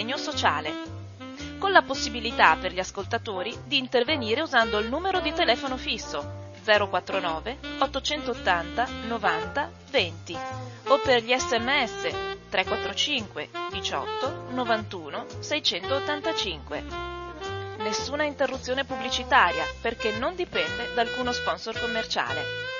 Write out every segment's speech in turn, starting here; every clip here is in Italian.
sostegno sociale, con la possibilità per gli ascoltatori di intervenire usando il numero di telefono fisso 049 880 90 20 o per gli sms 345 18 91 685. Nessuna interruzione pubblicitaria perché non dipende da alcuno sponsor commerciale.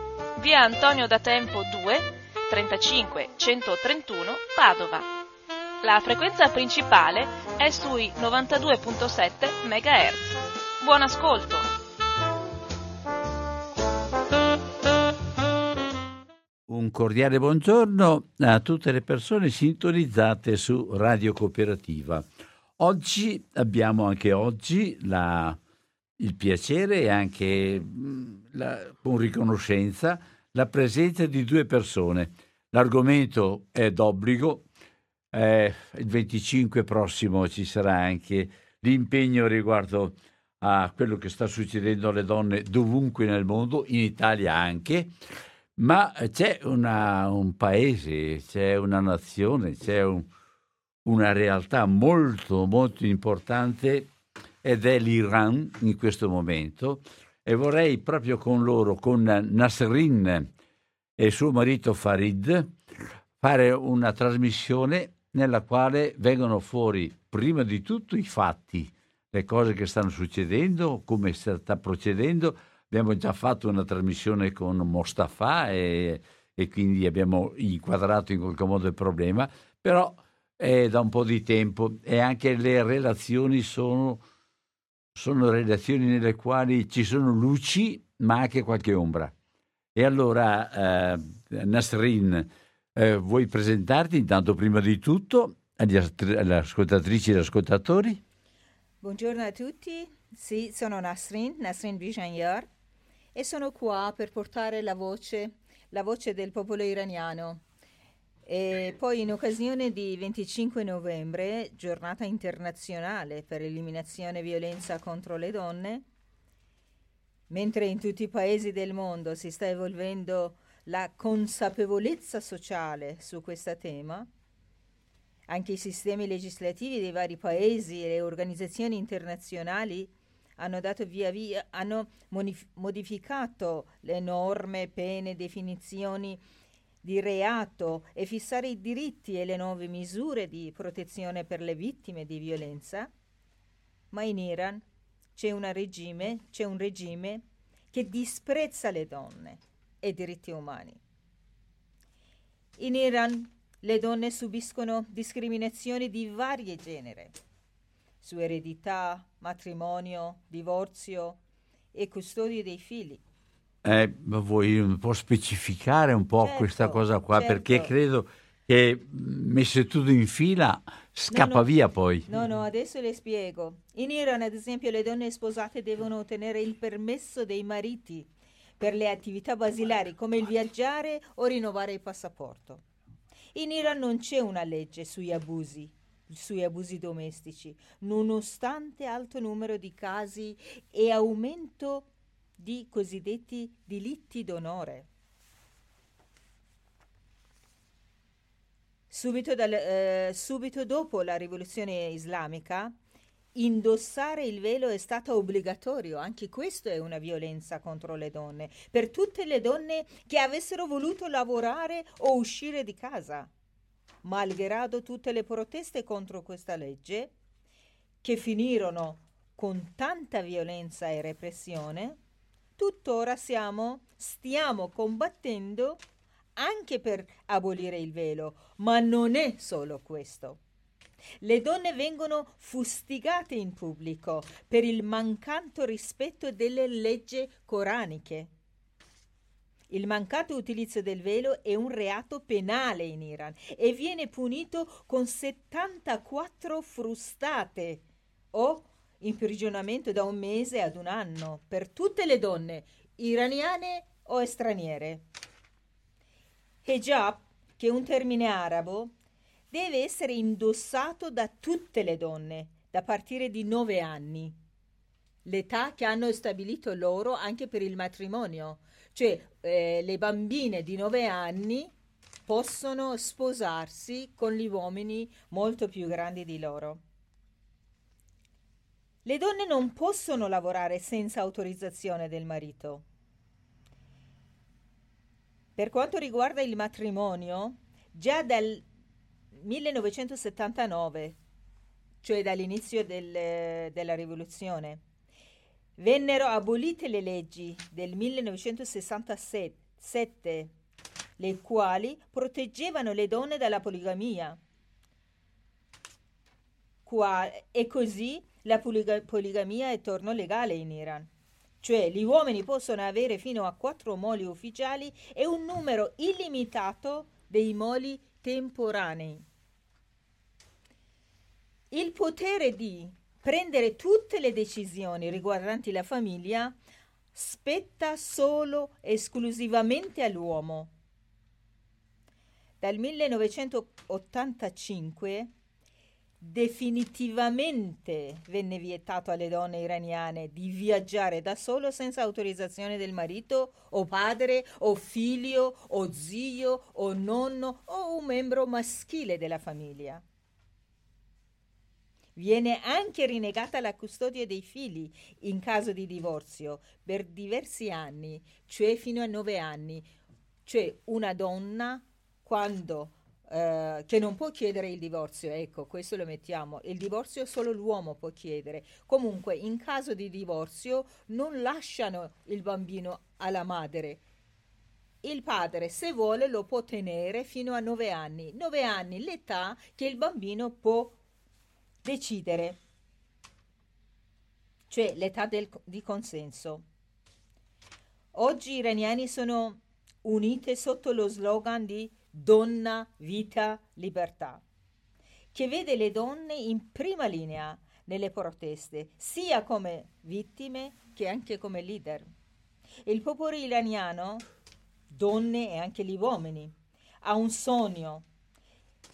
via Antonio da Tempo 2 35 131 Padova. La frequenza principale è sui 92.7 MHz. Buon ascolto! Un cordiale buongiorno a tutte le persone sintonizzate su Radio Cooperativa. Oggi abbiamo anche oggi la, il piacere e anche mm, la, con riconoscenza la presenza di due persone. L'argomento è d'obbligo, eh, il 25 prossimo ci sarà anche l'impegno riguardo a quello che sta succedendo alle donne dovunque nel mondo, in Italia anche, ma c'è una, un paese, c'è una nazione, c'è un, una realtà molto molto importante ed è l'Iran in questo momento e vorrei proprio con loro, con Nasrin e suo marito Farid, fare una trasmissione nella quale vengono fuori prima di tutto i fatti, le cose che stanno succedendo, come sta procedendo. Abbiamo già fatto una trasmissione con Mostafa e, e quindi abbiamo inquadrato in qualche modo il problema, però è da un po' di tempo e anche le relazioni sono, sono relazioni nelle quali ci sono luci ma anche qualche ombra. E allora eh, Nasrin, eh, vuoi presentarti intanto prima di tutto agli, ascoltatrici e ascoltatori? Buongiorno a tutti, sì, sono Nasrin, Nasrin Bijanyar e sono qua per portare la voce, la voce del popolo iraniano. E poi in occasione di 25 novembre, giornata internazionale per l'eliminazione e violenza contro le donne, mentre in tutti i paesi del mondo si sta evolvendo la consapevolezza sociale su questo tema, anche i sistemi legislativi dei vari paesi e le organizzazioni internazionali hanno dato via via, hanno monif- modificato le norme, pene, definizioni di reato e fissare i diritti e le nuove misure di protezione per le vittime di violenza, ma in Iran c'è, regime, c'è un regime che disprezza le donne e diritti umani. In Iran le donne subiscono discriminazioni di varie genere, su eredità, matrimonio, divorzio e custodia dei figli. Eh, vuoi un po' specificare un po' certo, questa cosa qua? Certo. Perché credo che messe tutto in fila scappa no, no, via poi. No, no, adesso le spiego. In Iran, ad esempio, le donne sposate devono ottenere il permesso dei mariti per le attività basilari come il viaggiare o rinnovare il passaporto. In Iran non c'è una legge sugli abusi, sui abusi domestici, nonostante alto numero di casi e aumento di cosiddetti delitti d'onore. Subito, dal, eh, subito dopo la rivoluzione islamica, indossare il velo è stato obbligatorio, anche questo è una violenza contro le donne, per tutte le donne che avessero voluto lavorare o uscire di casa. Malgrado tutte le proteste contro questa legge, che finirono con tanta violenza e repressione, tuttora siamo, stiamo combattendo anche per abolire il velo, ma non è solo questo. Le donne vengono fustigate in pubblico per il mancato rispetto delle leggi coraniche. Il mancato utilizzo del velo è un reato penale in Iran e viene punito con 74 frustate o imprigionamento da un mese ad un anno per tutte le donne iraniane o straniere. Hijab, che è un termine arabo, deve essere indossato da tutte le donne da partire di 9 anni, l'età che hanno stabilito loro anche per il matrimonio, cioè eh, le bambine di 9 anni possono sposarsi con gli uomini molto più grandi di loro. Le donne non possono lavorare senza autorizzazione del marito. Per quanto riguarda il matrimonio, già dal 1979, cioè dall'inizio del, della rivoluzione, vennero abolite le leggi del 1967, le quali proteggevano le donne dalla poligamia. Qua, e così la poliga- poligamia è torno legale in Iran. Cioè gli uomini possono avere fino a quattro moli ufficiali e un numero illimitato dei moli temporanei. Il potere di prendere tutte le decisioni riguardanti la famiglia spetta solo esclusivamente all'uomo. Dal 1985 definitivamente venne vietato alle donne iraniane di viaggiare da solo senza autorizzazione del marito o padre o figlio o zio o nonno o un membro maschile della famiglia. Viene anche rinegata la custodia dei figli in caso di divorzio per diversi anni, cioè fino a nove anni. Cioè una donna quando eh, che non può chiedere il divorzio, ecco, questo lo mettiamo, il divorzio solo l'uomo può chiedere. Comunque, in caso di divorzio, non lasciano il bambino alla madre. Il padre, se vuole, lo può tenere fino a nove anni. Nove anni, l'età che il bambino può decidere, cioè l'età del, di consenso. Oggi i iraniani sono unite sotto lo slogan di Donna, vita, libertà, che vede le donne in prima linea nelle proteste, sia come vittime che anche come leader. Il popolo iraniano, donne e anche gli uomini, ha un sogno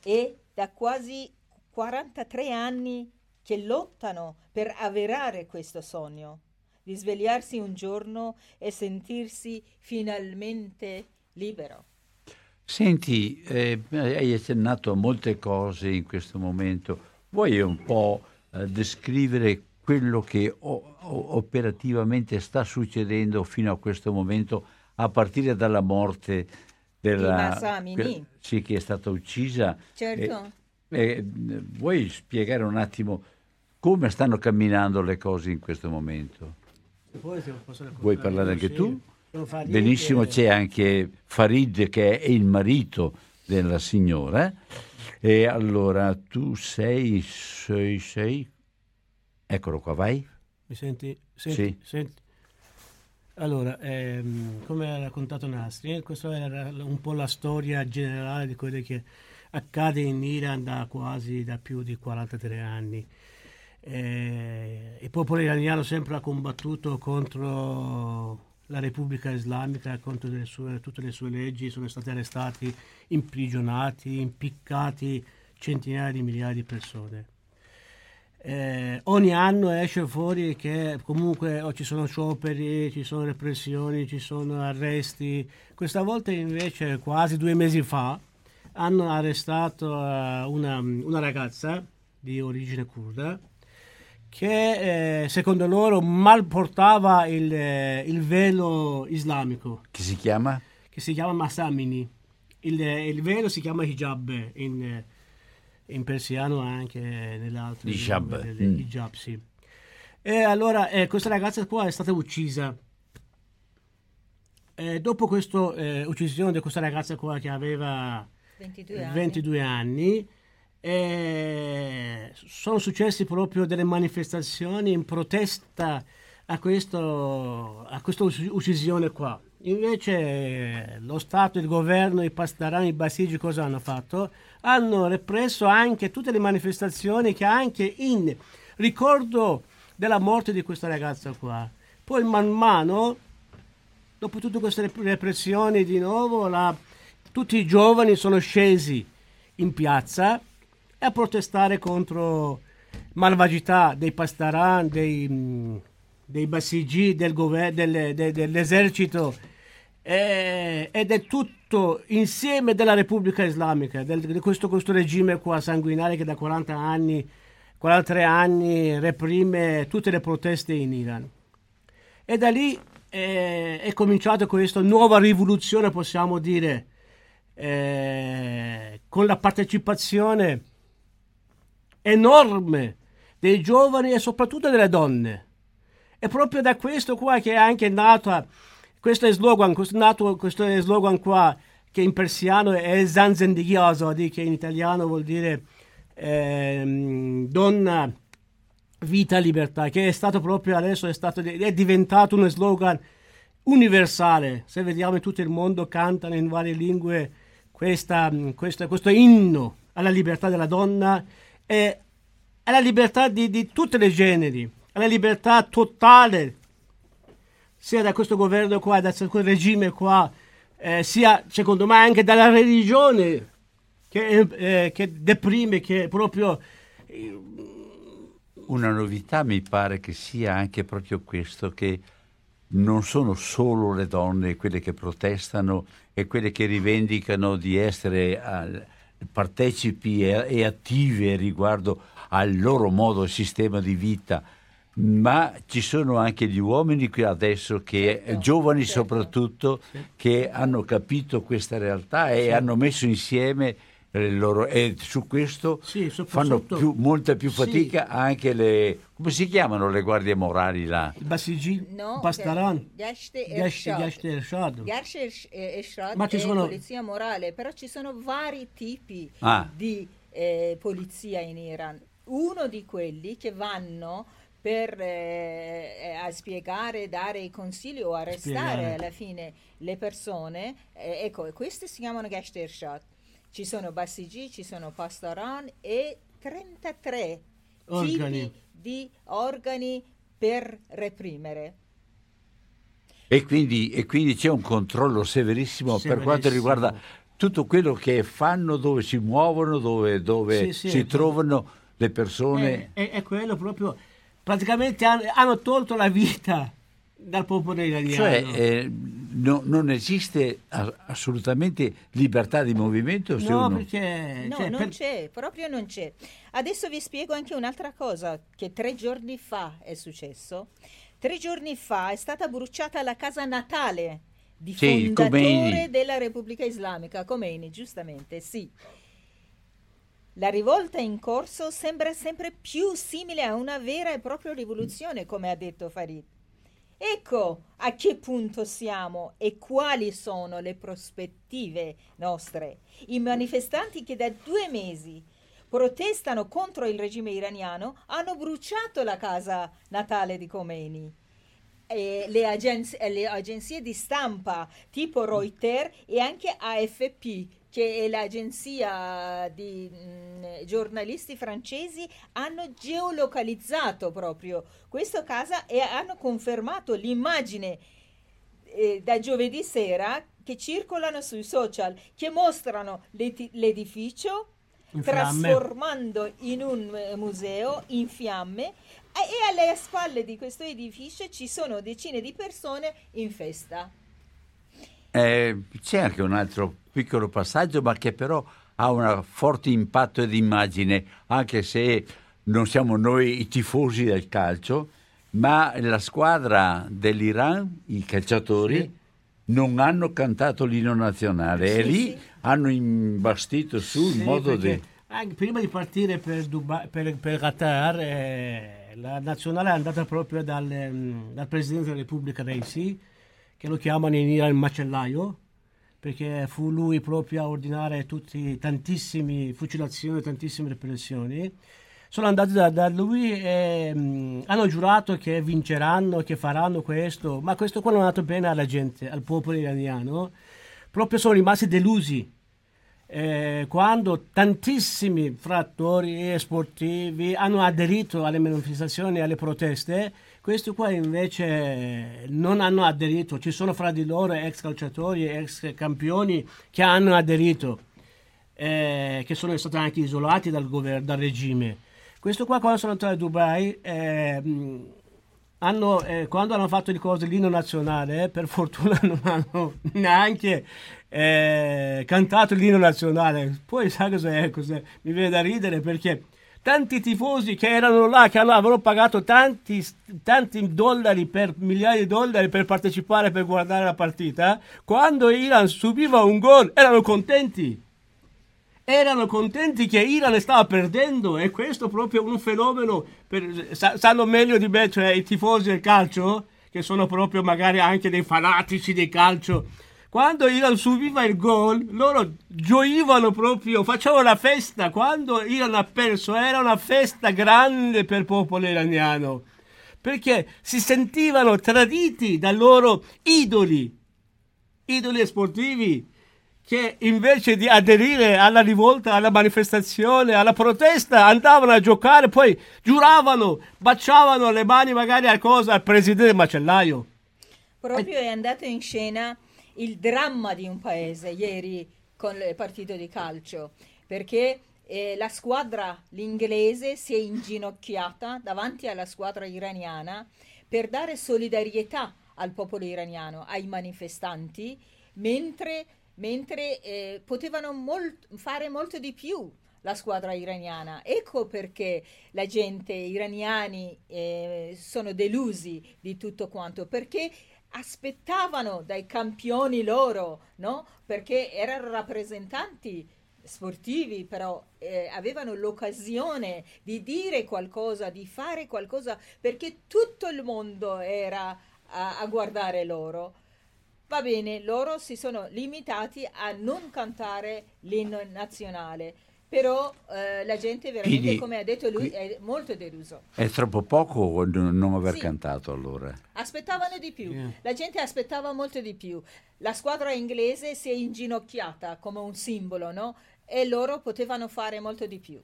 e da quasi 43 anni che lottano per avverare questo sogno, di svegliarsi un giorno e sentirsi finalmente libero. Senti, eh, hai accennato a molte cose in questo momento. Vuoi un po' eh, descrivere quello che o, operativamente sta succedendo fino a questo momento, a partire dalla morte della... Que- sì, che è stata uccisa. Certo. Eh, eh, vuoi spiegare un attimo come stanno camminando le cose in questo momento? Vuoi parlare anche tu? Benissimo, c'è anche Farid che è il marito della signora. E allora tu sei, sei, sei... Eccolo qua, vai. Mi senti? senti, sì. senti. Allora, ehm, come ha raccontato Nastri, questa era un po' la storia generale di quello che accade in Iran da quasi da più di 43 anni. Eh, il popolo iraniano sempre ha combattuto contro la Repubblica Islamica contro le sue, tutte le sue leggi, sono stati arrestati, imprigionati, impiccati centinaia di migliaia di persone. Eh, ogni anno esce fuori che comunque oh, ci sono scioperi, ci sono repressioni, ci sono arresti. Questa volta invece, quasi due mesi fa, hanno arrestato uh, una, una ragazza di origine kurda che eh, secondo loro malportava il, eh, il, velo islamico. Che si chiama? Che si chiama Masamini. Il, il velo si chiama hijab in, in persiano anche nelle altre hijab. Delle, mm. hijab sì. E allora eh, questa ragazza qua è stata uccisa. E dopo questa eh, uccisione di questa ragazza qua che aveva 22 anni, 22 anni e sono successe proprio delle manifestazioni in protesta a, questo, a questa uccisione qua. Invece lo Stato, il governo, i pastarani, i basigi cosa hanno fatto? Hanno represso anche tutte le manifestazioni che anche in ricordo della morte di questa ragazza qua. Poi man mano, dopo tutte queste repressioni di nuovo, la, tutti i giovani sono scesi in piazza a protestare contro malvagità dei pastaran, dei, dei basigi, del gover- del, de, dell'esercito eh, ed è tutto insieme della Repubblica Islamica, del, di questo, questo regime qua sanguinario che da 40 anni, 43 anni reprime tutte le proteste in Iran. E da lì eh, è cominciata questa nuova rivoluzione, possiamo dire, eh, con la partecipazione enorme dei giovani e soprattutto delle donne. È proprio da questo qua che è anche nata questo slogan, questo, nato, questo slogan qua che in persiano è Zanzendigi Azadi, che in italiano vuol dire eh, donna, vita, libertà, che è stato proprio adesso è, stato, è diventato uno slogan universale. Se vediamo in tutto il mondo cantano in varie lingue questa, questa, questo inno alla libertà della donna e alla libertà di, di tutti i generi, alla libertà totale, sia da questo governo qua, da questo regime qua, eh, sia secondo me anche dalla religione che, eh, che deprime, che proprio... Eh, Una novità mi pare che sia anche proprio questo, che non sono solo le donne quelle che protestano e quelle che rivendicano di essere al, partecipi e, e attive riguardo al loro modo e sistema di vita, ma ci sono anche gli uomini qui adesso, che, certo, giovani certo. soprattutto, che hanno capito questa realtà e sì. hanno messo insieme loro, e su questo sì, fanno più, molta più fatica sì. anche le come si chiamano le guardie morali là? Il Basigi? No, Pastaran? Gashte Ershad. Gashte Ershad Ma ci sono... polizia morale, però ci sono vari tipi ah. di eh, polizia in Iran. Uno di quelli che vanno per eh, a spiegare, dare i consigli o arrestare spiegare. alla fine le persone, eh, ecco, questi si chiamano Gashte Ershad ci sono Bassigi, ci sono Pastoran e 33 organi. tipi di organi per reprimere. E quindi, e quindi c'è un controllo severissimo, severissimo, per quanto riguarda tutto quello che fanno, dove si muovono, dove, dove sì, sì, si trovano le persone. È, è, è quello proprio, praticamente hanno, hanno tolto la vita dal popolo iraniano. Cioè eh, no, non esiste assolutamente libertà di movimento? no, uno... perché... No, cioè, non per... c'è, proprio non c'è. Adesso vi spiego anche un'altra cosa che tre giorni fa è successo. Tre giorni fa è stata bruciata la casa natale di sì, fondatore Khomeini. della Repubblica Islamica, Khomeini, giustamente, sì. La rivolta in corso sembra sempre più simile a una vera e propria rivoluzione, come ha detto Farid. Ecco a che punto siamo e quali sono le prospettive nostre. I manifestanti che da due mesi protestano contro il regime iraniano hanno bruciato la casa natale di Khomeini. Le agenzie, le, agenzie, di stampa tipo Reuters e anche AFP che è l'agenzia di mh, mm, giornalisti francesi hanno geolocalizzato proprio questa casa e hanno confermato l'immagine eh, da giovedì sera che circolano sui social che mostrano l'edificio in trasformando in un eh, museo in fiamme e alle spalle di questo edificio ci sono decine di persone in festa. Eh, c'è anche un altro piccolo passaggio, ma che però ha un forte impatto d'immagine, anche se non siamo noi i tifosi del calcio, ma la squadra dell'Iran, i calciatori, sì. non hanno cantato l'inno nazionale sì, e lì sì. hanno imbastito su il modo di... prima di partire per, Dubai, per, per Qatar, eh, la nazionale è andata proprio dal, mm, dal Presidente della Repubblica Reisi, che lo chiamano in Iran il macellaio, perché fu lui proprio a ordinare tutti, tantissime fucilazioni, tantissime repressioni. sono andati da, da lui e mh, mm, hanno giurato che vinceranno, che faranno questo, ma questo qua non ha dato bene alla gente, al popolo iraniano, proprio sono rimasti delusi. Eh, quando tantissimi frattori e sportivi hanno aderito alle manifestazioni e alle proteste, questi qua invece non hanno aderito. Ci sono fra di loro ex calciatori ex campioni che hanno aderito, eh, che sono stati anche isolati dal, governo, dal regime. Questo qua quando sono entrato a Dubai, eh, hanno, eh, quando hanno fatto le cose l'inno nazionale, per fortuna non hanno neanche eh, cantato l'inno nazionale. Poi sa cos'è, cos'è? Mi viene da ridere perché tanti tifosi che erano là, che avevano pagato tanti, tanti dollari per migliaia di dollari per partecipare, per guardare la partita, quando Iran subiva un gol erano contenti erano contenti che Iran stava perdendo e questo è proprio un fenomeno, per, sanno meglio di me, cioè i tifosi del calcio, che sono proprio magari anche dei fanatici del calcio. Quando Iran subiva il gol, loro gioivano proprio, facevano la festa. Quando Iran ha perso, era una festa grande per il popolo iraniano, perché si sentivano traditi dai loro idoli, idoli sportivi che invece di aderire alla rivolta, alla manifestazione, alla protesta, andavano a giocare, poi giuravano, baciavano le mani magari a cosa al presidente Macellaio. Proprio è andato in scena il dramma di un paese ieri con il partito di calcio, perché eh, la squadra l'inglese si è inginocchiata davanti alla squadra iraniana per dare solidarietà al popolo iraniano, ai manifestanti, mentre mentre eh, potevano molt- fare molto di più la squadra iraniana. Ecco perché la gente, iraniani, eh, sono delusi di tutto quanto, perché aspettavano dai campioni loro, no? Perché erano rappresentanti sportivi, però eh, avevano l'occasione di dire qualcosa, di fare qualcosa, perché tutto il mondo era a, a guardare loro. Va bene, loro si sono limitati a non cantare l'inno nazionale, però eh, la gente veramente, Quindi, come ha detto lui, è molto deluso. È troppo poco non aver sì. cantato allora? Aspettavano di più, yeah. la gente aspettava molto di più. La squadra inglese si è inginocchiata come un simbolo, no? E loro potevano fare molto di più.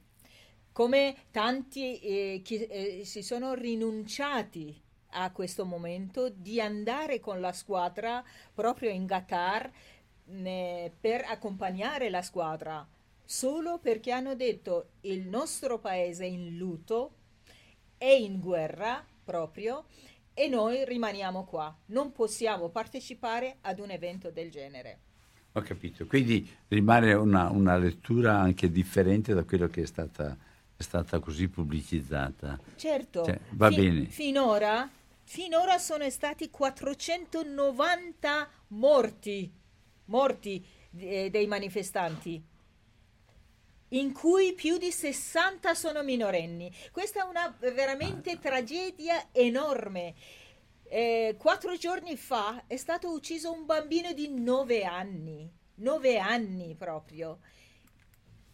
Come tanti eh, che eh, si sono rinunciati a questo momento di andare con la squadra proprio in Qatar per accompagnare la squadra solo perché hanno detto il nostro paese è in lutto, è in guerra proprio e noi rimaniamo qua, non possiamo partecipare ad un evento del genere. Ho capito, quindi rimane una, una lettura anche differente da quello che è stata, è stata così pubblicizzata. Certo, cioè, va fi- bene. Finora Finora sono stati 490 morti, morti eh, dei manifestanti, in cui più di 60 sono minorenni. Questa è una veramente tragedia enorme. Eh, quattro giorni fa è stato ucciso un bambino di 9 anni, 9 anni proprio.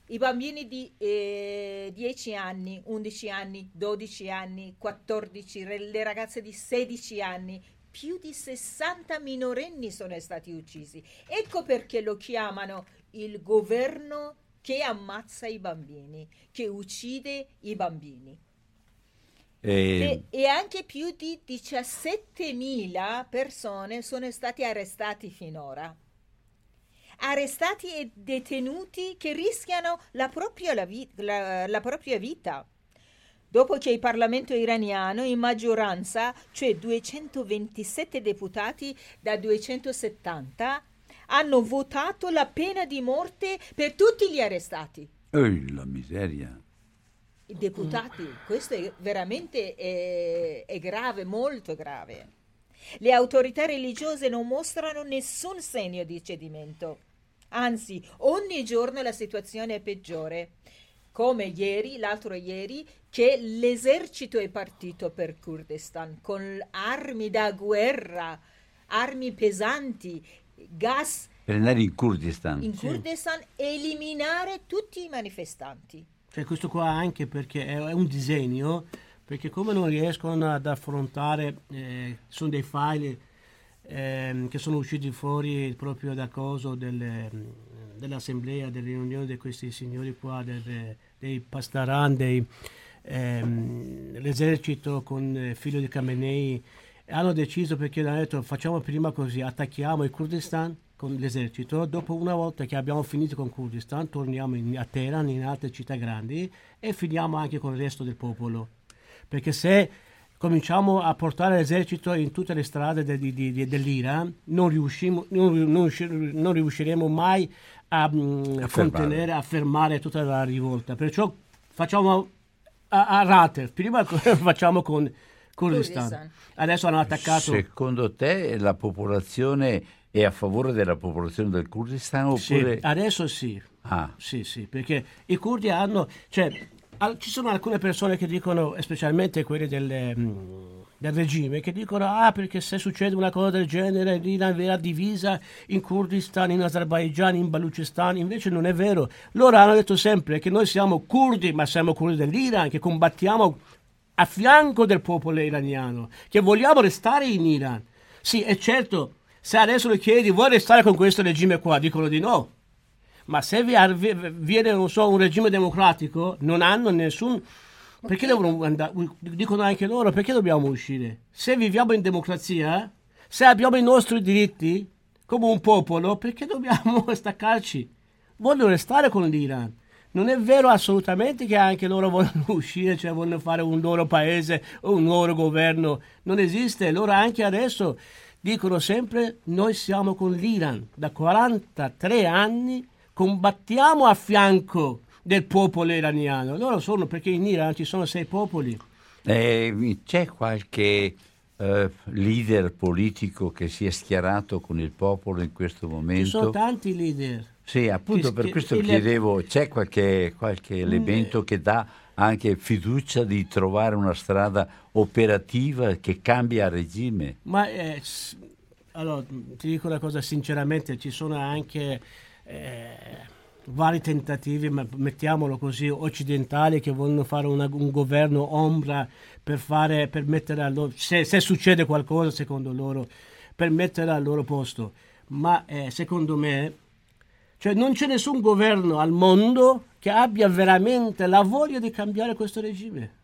I bambini di eh, 10 anni, 11 anni, 12 anni, 14, le ragazze di 16 anni, più di 60 minorenni sono stati uccisi. Ecco perché lo chiamano il governo che ammazza i bambini, che uccide i bambini. E... e, anche più di 17.000 persone sono state arrestate finora arrestati e detenuti che rischiano la propria, la vi- la, la propria vita. Dopo che il Parlamento iraniano in maggioranza, cioè 227 deputati da 270, hanno votato la pena di morte per tutti gli arrestati. Ehi, la miseria. I deputati, questo è veramente è, è grave, molto grave. Le autorità religiose non mostrano nessun segno di cedimento. Anzi, ogni giorno la situazione è peggiore. Come ieri, l'altro ieri, che l'esercito è partito per Kurdistan con armi da guerra, armi pesanti, gas. Per andare in Kurdistan. In Kurdistan sì. eliminare tutti i manifestanti. Cioè questo qua anche perché è, un disegno, perché come non riescono ad affrontare, eh, sono dei file eh, che sono usciti fuori proprio da coso delle, dell'assemblea, delle riunioni di questi signori qua, delle, dei pastaran, dei, ehm, l'esercito con il figlio di Khamenei, hanno deciso perché hanno detto facciamo prima così, attacchiamo il Kurdistan con l'esercito, dopo una volta che abbiamo finito con Kurdistan torniamo in, a Teheran, in altre città grandi e finiamo anche con il resto del popolo. Perché se cominciamo a portare l'esercito in tutte le strade de, de, de, dell'Iran, non, non, non, non, riusciremo mai a, mm, a contenere, a fermare tutta la rivolta. Perciò facciamo a, a rate, prima facciamo con Kurdistan. Adesso hanno attaccato. Secondo te la popolazione è a favore della popolazione del Kurdistan oppure... Sì, adesso sì. Ah. Sì, sì, perché i curdi hanno... Cioè, al, ci sono alcune persone che dicono, specialmente quelle del, mm, del, regime, che dicono, ah, perché se succede una cosa del genere, l'Iran verrà divisa in Kurdistan, in Azerbaijan, in Baluchistan, invece non è vero. Loro hanno detto sempre che noi siamo curdi, ma siamo curdi dell'Iran, che combattiamo a fianco del popolo iraniano, che vogliamo restare in Iran. Sì, è certo, se adesso lo chiedi, vuoi restare con questo regime qua? Dicono di no. Ma se viene, so, un regime democratico, non hanno nessun... Perché devono andare? Dicono anche loro, perché dobbiamo uscire? Se viviamo in democrazia, se abbiamo i nostri diritti, come un popolo, perché dobbiamo staccarci? Vogliono restare con l'Iran. Non è vero assolutamente che anche loro vogliono uscire, cioè vogliono fare un loro paese, un loro governo. Non esiste. Loro anche adesso dicono sempre noi siamo con l'Iran. Da 43 anni combattiamo a fianco del popolo iraniano. Loro sono perché in Iran ci sono sei popoli. Eh, c'è qualche eh, leader politico che si è schierato con il popolo in questo momento? Ci sono tanti leader sì, appunto per questo chiedevo, c'è qualche, qualche mm. elemento che dà anche fiducia di trovare una strada operativa che cambia regime? Ma eh, allora, ti dico una cosa sinceramente, ci sono anche eh, vari tentativi, ma mettiamolo così, occidentali che vogliono fare una, un governo ombra per, fare, per mettere al loro, se, se, succede qualcosa secondo loro, per mettere al loro posto. Ma eh, secondo me cioè non c'è nessun governo al mondo che abbia veramente la voglia di cambiare questo regime.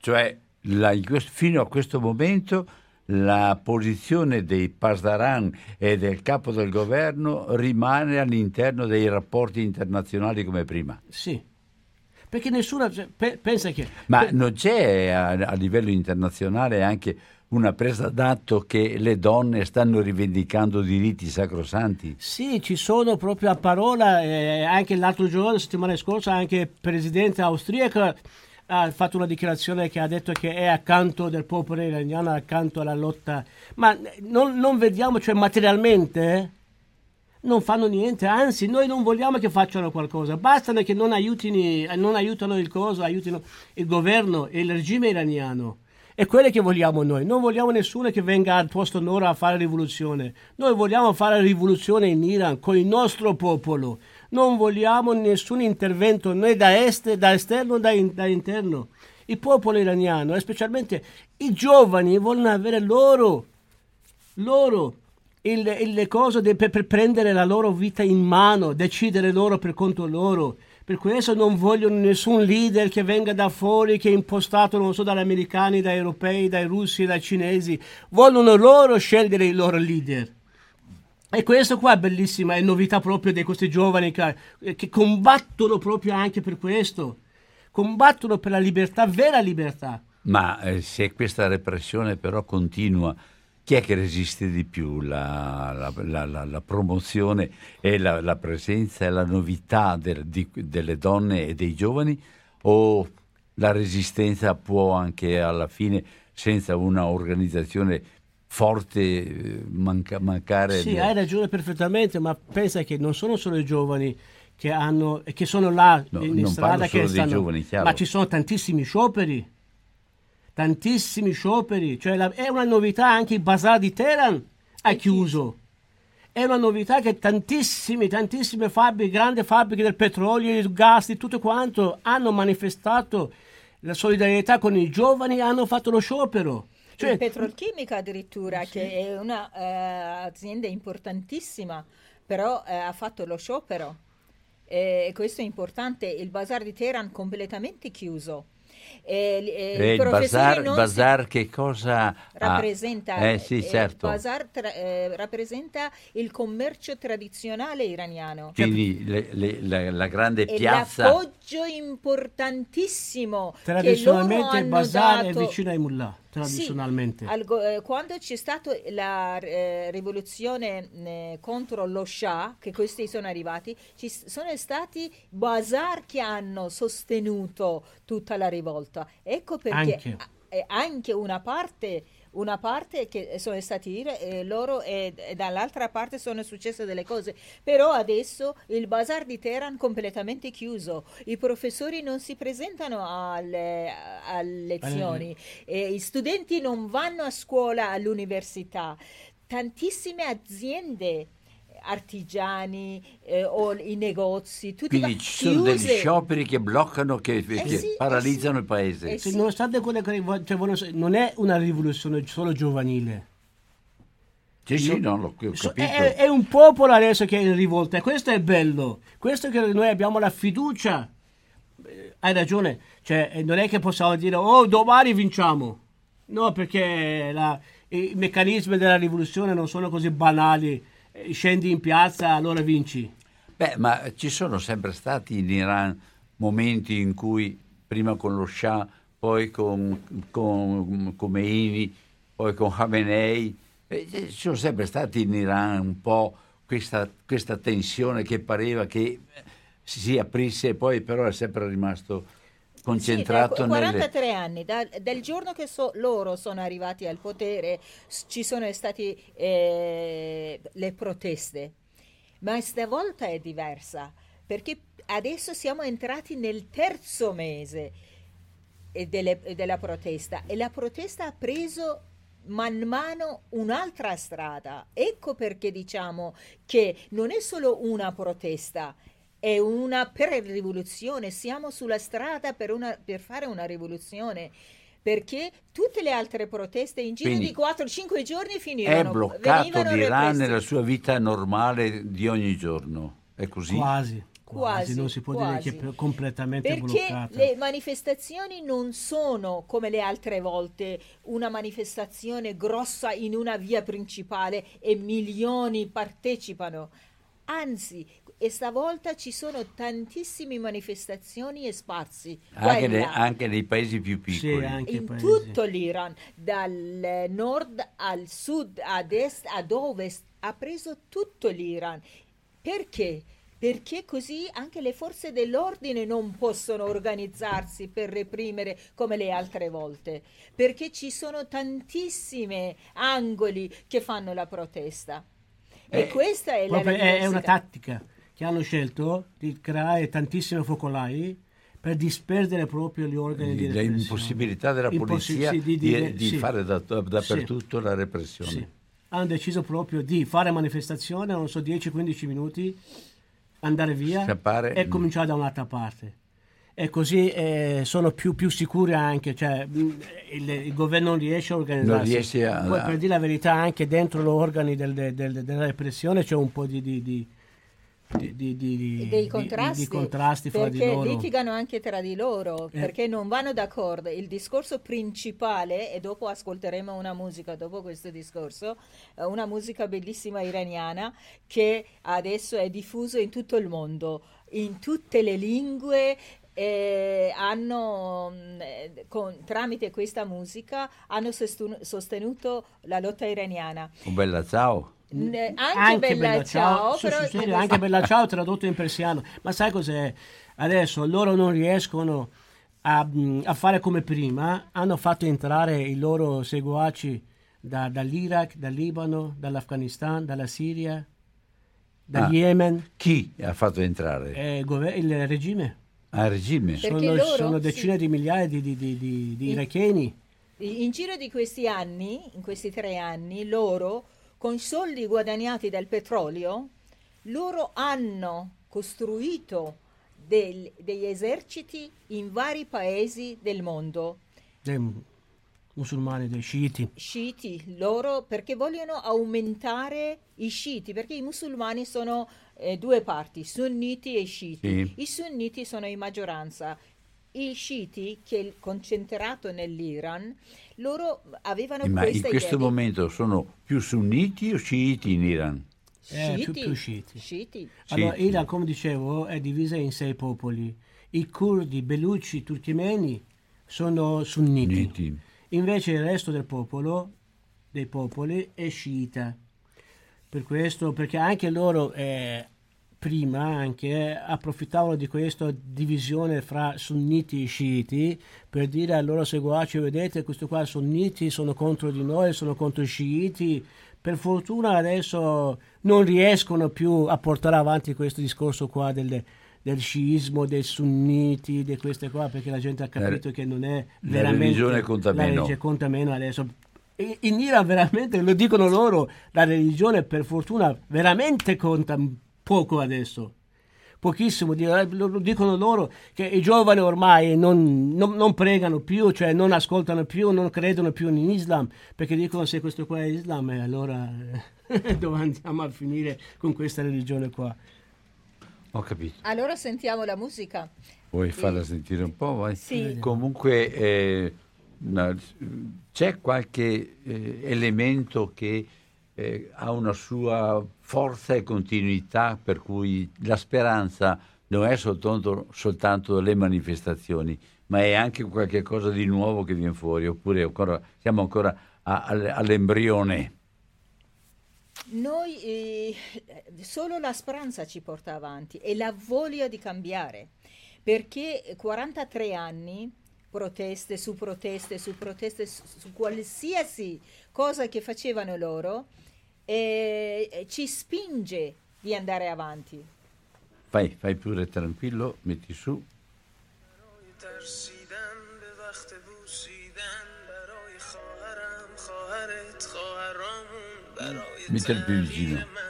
Cioè la, fino a questo momento la posizione dei Pasdaran e del capo del governo rimane all'interno dei rapporti internazionali come prima. Sì. Perché nessuno cioè, pe- pensa che... Ma non c'è a, a livello internazionale anche una presa d'atto che le donne stanno rivendicando diritti sacrosanti? Sì, ci sono proprio a parola, eh, anche l'altro giorno, la settimana scorsa, anche il presidente austriaco ha fatto una dichiarazione che ha detto che è accanto del popolo iraniano, accanto alla lotta. Ma non, non vediamo, cioè materialmente, eh, non fanno niente, anzi noi non vogliamo che facciano qualcosa, bastano che non, aiutino, non aiutano il coso, aiutino il governo e il regime iraniano è quelle che vogliamo noi. Non vogliamo nessuno che venga al posto loro a fare rivoluzione. Noi vogliamo fare rivoluzione in Iran con il nostro popolo. Non vogliamo nessun intervento né da est, da esterno da, da interno. Il popolo iraniano, e specialmente i giovani, vogliono avere loro, loro le cose per, per prendere la loro vita in mano, decidere loro per conto loro per questo non vogliono nessun leader che venga da fuori, che è impostato, non so, dagli americani, dai europei, dai russi, dai cinesi. Vogliono loro scegliere i loro leader. E questo qua è bellissima, è novità proprio di questi giovani che, che combattono proprio anche per questo. Combattono per la libertà, vera libertà. Ma eh, se questa repressione però continua, chi è che resiste di più? La, la, la, la promozione e la, presenza e la novità del, di, delle donne e dei giovani o la resistenza può anche alla fine, senza una organizzazione forte, eh, manca, mancare? Sì, di... hai ragione perfettamente, ma pensa che non sono solo i giovani che, hanno, che sono là no, in strada che stanno, giovani, ma ci sono tantissimi scioperi tantissimi scioperi, cioè la, è una novità anche il bazar di Teheran ha chiuso. è una novità che tantissime, tantissime fabbriche, grandi fabbriche del petrolio, del gas, di tutto quanto, hanno manifestato la solidarietà con i giovani, hanno fatto lo sciopero. Cioè, il Petrolchimica addirittura, sì. che è un'azienda eh, importantissima, però eh, ha fatto lo sciopero. E questo è importante, il bazar di Teheran completamente chiuso eh, eh, il, il bazar, bazar che cosa rappresenta? Eh, sì, certo. Il bazar tra, eh, rappresenta il commercio tradizionale iraniano. Quindi le, le, la, la, grande e piazza. L'appoggio importantissimo. Tradizionalmente il bazar dato... è vicino ai mullah tradizionalmente. Sì, al, eh, quando c'è stata la eh, rivoluzione eh, contro lo Shah, che questi sono arrivati, ci sono stati bazar che hanno sostenuto tutta la rivolta. Ecco perché anche, anche una parte una parte che sono stati eh, loro e, e, dall'altra parte sono successe delle cose. Però adesso il bazar di Teheran completamente chiuso, i professori non si presentano alle, alle lezioni, eh, gli studenti non vanno a scuola, all'università. Tantissime aziende artigiani eh, o i negozi, tutti Quindi ci sono chiuse. degli scioperi che bloccano, che, eh che sì, paralizzano eh sì. il paese. Eh sì. Nonostante quelle che cioè, non è una rivoluzione solo giovanile. Sì, sì, no, l'ho, capito. È, è, un popolo adesso che è in rivolta e questo è bello. Questo che noi abbiamo la fiducia. Eh, hai ragione, cioè, non è che possiamo dire, oh, domani vinciamo. No, perché la, i meccanismi della rivoluzione non sono così banali eh, scendi in piazza, allora vinci. Beh, ma ci sono sempre stati in Iran momenti in cui prima con lo Shah, poi con, con Khomeini, poi con Khamenei, eh, ci sono sempre stati in Iran un po' questa, questa tensione che pareva che si aprisse e poi però è sempre rimasto concentrato sì, 43 nelle... anni da, dal giorno che so, loro sono arrivati al potere ci sono state eh, le proteste. Ma stavolta è diversa perché adesso siamo entrati nel terzo mese delle, della protesta e la protesta ha preso man mano un'altra strada. Ecco perché diciamo che non è solo una protesta è una per-rivoluzione, siamo sulla strada per, una, per fare una rivoluzione perché tutte le altre proteste in giro Quindi di 4-5 giorni finivano. È bloccato l'Iran nella sua vita normale di ogni giorno, è così? Quasi. Quasi, quasi non si può quasi. dire che è completamente perché bloccata. le manifestazioni non sono come le altre volte una manifestazione grossa in una via principale e milioni partecipano anzi e stavolta ci sono tantissime manifestazioni e spazi. Anche, ne, anche, nei paesi più piccoli. Sì, in paesi. tutto l'Iran, dal nord al sud, ad est, ad ovest, ha preso tutto l'Iran. Perché? Perché così anche le forze dell'ordine non possono organizzarsi per reprimere come le altre volte, perché ci sono tantissimi angoli che fanno la protesta. E eh, questa è la è una tattica che hanno scelto di creare tantissimi focolai per disperdere proprio gli organi di repressione. L'impossibilità della polizia sì, di, di, di sì. fare da, dappertutto sì. la repressione. Hanno deciso proprio di fare manifestazione, non so, 10-15 minuti, andare via Scappare. e cominciare da un'altra parte. E così eh, sono più, più sicuri anche, cioè il, il, governo non riesce a organizzarsi. Non riesce a... Poi per dire la verità anche dentro gli organi del, del, del, della repressione c'è un po' di, di di, di, di, dei contrasti, di, contrasti fra di loro. litigano anche tra di loro eh. perché non vanno d'accordo il discorso principale e dopo ascolteremo una musica dopo questo discorso eh, una musica bellissima iraniana che adesso è diffusa in tutto il mondo in tutte le lingue eh, hanno con, tramite questa musica hanno sostenuto la lotta iraniana. Un bella ciao. Anche, anche, Bella, Bella Ciao, ciao però... sì, sì, anche Bella Ciao tradotto in persiano. Ma sai cos'è? Adesso loro non riescono a, a, fare come prima, hanno fatto entrare i loro seguaci da, dall'Iraq, dal Libano, dall'Afghanistan, dalla Siria, dal ah, Yemen. Chi ha fatto entrare? Eh, il regime. Ah, il regime. Sono, loro, sono, decine sì. di migliaia di, di, di, di, di iracheni. In giro di questi anni, in questi tre anni, loro con i soldi guadagnati dal petrolio, loro hanno costruito del, degli eserciti in vari paesi del mondo. Dei musulmani, dei sciiti. Sciiti, loro perché vogliono aumentare i sciiti, perché i musulmani sono eh, due parti, sunniti e sciiti. Sì. I sunniti sono in maggioranza. I sciiti, che è concentrato nell'Iran, loro avevano eh, Ma in questo momento sono più sunniti o sciiti in Iran? Eh, più, più sciiti. sciiti. Allora, Iran, come dicevo, è divisa in sei popoli. I curdi, beluci, turchimeni sono sunniti. Sunniti. Invece il resto del popolo, dei popoli, è sciita. Per questo, perché anche loro eh, prima anche approfittavano di questa divisione fra sunniti e sciiti per dire ai loro seguaci vedete questo qua sunniti sono contro di noi sono contro i sciiti per fortuna adesso non riescono più a portare avanti questo discorso qua del, del sciismo, dei sunniti, di queste qua, perché la gente ha capito la, che non è veramente... La religione conta la meno. Religione conta meno adesso. In Iran veramente, lo dicono loro, la religione per fortuna veramente conta poco adesso pochissimo, lo dicono loro che i giovani ormai non, non, non, pregano più, cioè non ascoltano più, non credono più in Islam, perché dicono se questo qua è Islam, eh, allora dove andiamo a finire con questa religione qua? Ho capito. Allora sentiamo la musica. Vuoi sì. farla sentire un po'? Vai? Sì. Comunque eh, c'è qualche eh, elemento che eh, ha una sua forza e continuità per cui la speranza non è soltanto, soltanto le manifestazioni, ma è anche qualcosa di nuovo che viene fuori, oppure ancora, siamo ancora a, a, all'embrione. Noi eh, solo la speranza ci porta avanti e la voglia di cambiare, perché 43 anni proteste su proteste su proteste su, su qualsiasi cosa che facevano loro e ci spinge di andare avanti. Fai, fai pure tranquillo, metti su. Metti più vicino.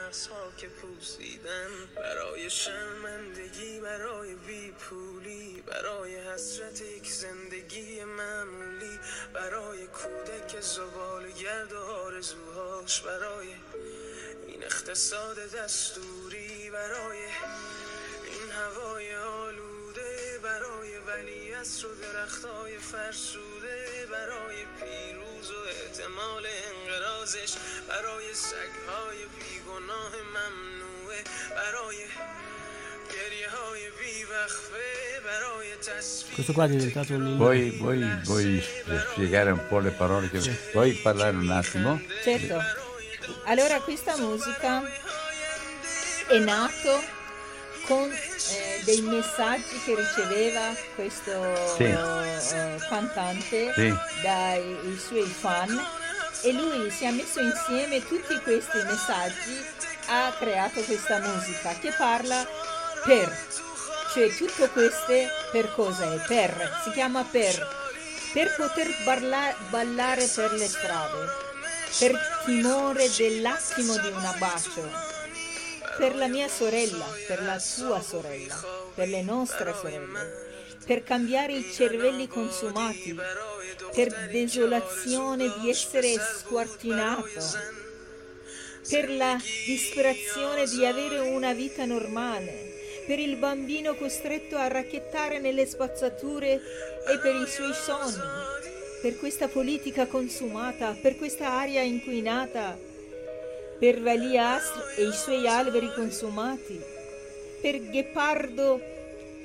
برای این اقتصاد دستوری برای این هوای آلوده برای ولی و درختای فرسوده برای پیروز و احتمال انقرازش برای سگهای بیگناه ممنوعه برای Questo qua è diventato un. Vuoi, vuoi, vuoi spiegare un po' le parole che... Vuoi parlare un attimo? Certo. Allora questa musica è nato con eh, dei messaggi che riceveva questo sì. uh, cantante sì. dai suoi fan e lui si è messo insieme tutti questi messaggi ha creato questa musica che parla per. Cioè tutto questo per cosa è? Per, si chiama per, per poter balla, ballare per le strade, per timore dell'attimo di un abbraccio, per la mia sorella, per la sua sorella, per le nostre sorelle, per cambiare i cervelli consumati, per desolazione di essere squartinato, per la disperazione di avere una vita normale per il bambino costretto a racchettare nelle spazzature e per i suoi sogni, per questa politica consumata, per questa aria inquinata, per Valiastro e i suoi alberi consumati, per Ghepardo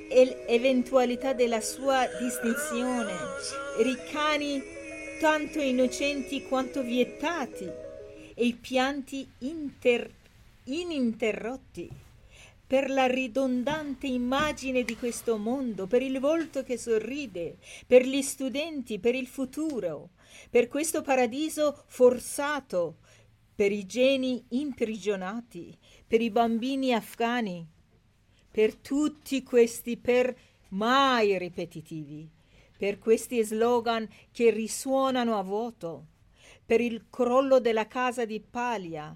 e l'eventualità della sua distinzione, ricani tanto innocenti quanto vietati e i pianti inter- ininterrotti per la ridondante immagine di questo mondo, per il volto che sorride, per gli studenti, per il futuro, per questo paradiso forzato, per i geni imprigionati, per i bambini afghani, per tutti questi per mai ripetitivi, per questi slogan che risuonano a vuoto, per il crollo della casa di Paglia,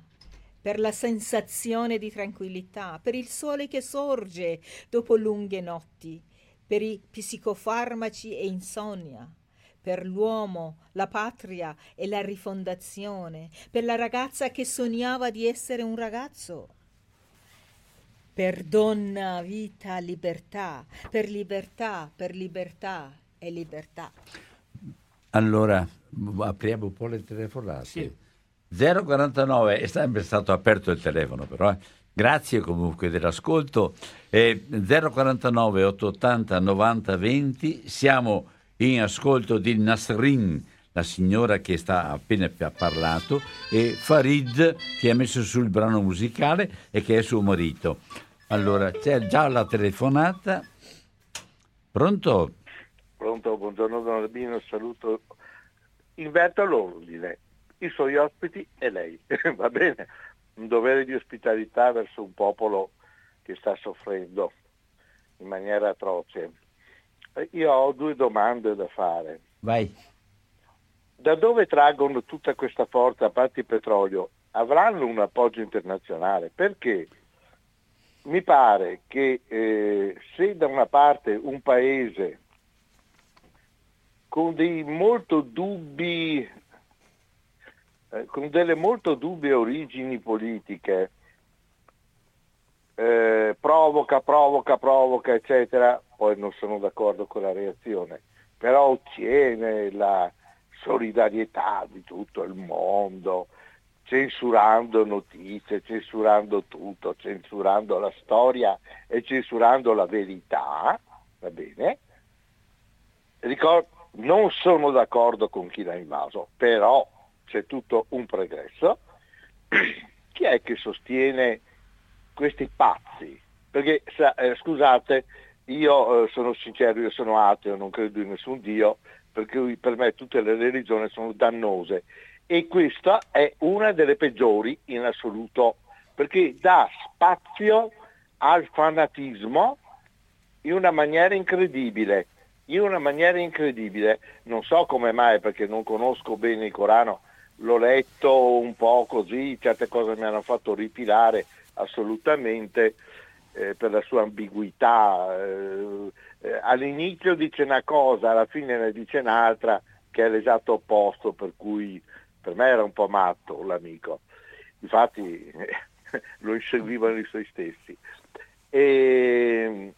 per la sensazione di tranquillità, per il sole che sorge dopo lunghe notti, per i psicofarmaci e insonnia, per l'uomo, la patria e la rifondazione, per la ragazza che sognava di essere un ragazzo, per donna, vita, libertà, per libertà, per libertà e libertà. Allora, apriamo un po' le telefonate. Sì. 049, è sempre stato aperto il telefono però, eh. grazie comunque dell'ascolto, eh, 049 880 90 20, siamo in ascolto di Nasrin, la signora che sta appena parlato, e Farid che ha messo sul brano musicale e che è suo marito. Allora, c'è già la telefonata. Pronto? Pronto, buongiorno Don Albino, saluto. Inverto l'ordine, i suoi ospiti e lei, va bene? Un dovere di ospitalità verso un popolo che sta soffrendo in maniera atroce. Io ho due domande da fare. Vai. Da dove traggono tutta questa forza, a parte il petrolio? Avranno un appoggio internazionale? Perché? mi pare che eh, se da una parte un paese con dei molto dubbi eh, con delle molto dubbie origini politiche eh, provoca, provoca, provoca, eccetera, poi non sono d'accordo con la reazione, però ottiene la solidarietà di tutto il mondo, censurando notizie, censurando tutto, censurando la storia e censurando la verità, va bene? Ricordo, non sono d'accordo con chi l'ha invaso, però c'è tutto un progresso. chi è che sostiene questi pazzi? Perché, eh, scusate, io eh, sono sincero, io sono ateo, non credo in nessun Dio, perché per me tutte le religioni sono dannose e questa è una delle peggiori in assoluto perché dà spazio al fanatismo in una maniera incredibile. In una maniera incredibile, non so come mai perché non conosco bene il Corano, l'ho letto un po' così, certe cose mi hanno fatto ripilare assolutamente eh, per la sua ambiguità. Eh, eh, all'inizio dice una cosa, alla fine ne dice un'altra, che è l'esatto opposto, per cui per me era un po' matto l'amico, infatti lo inseguivano i suoi stessi. E,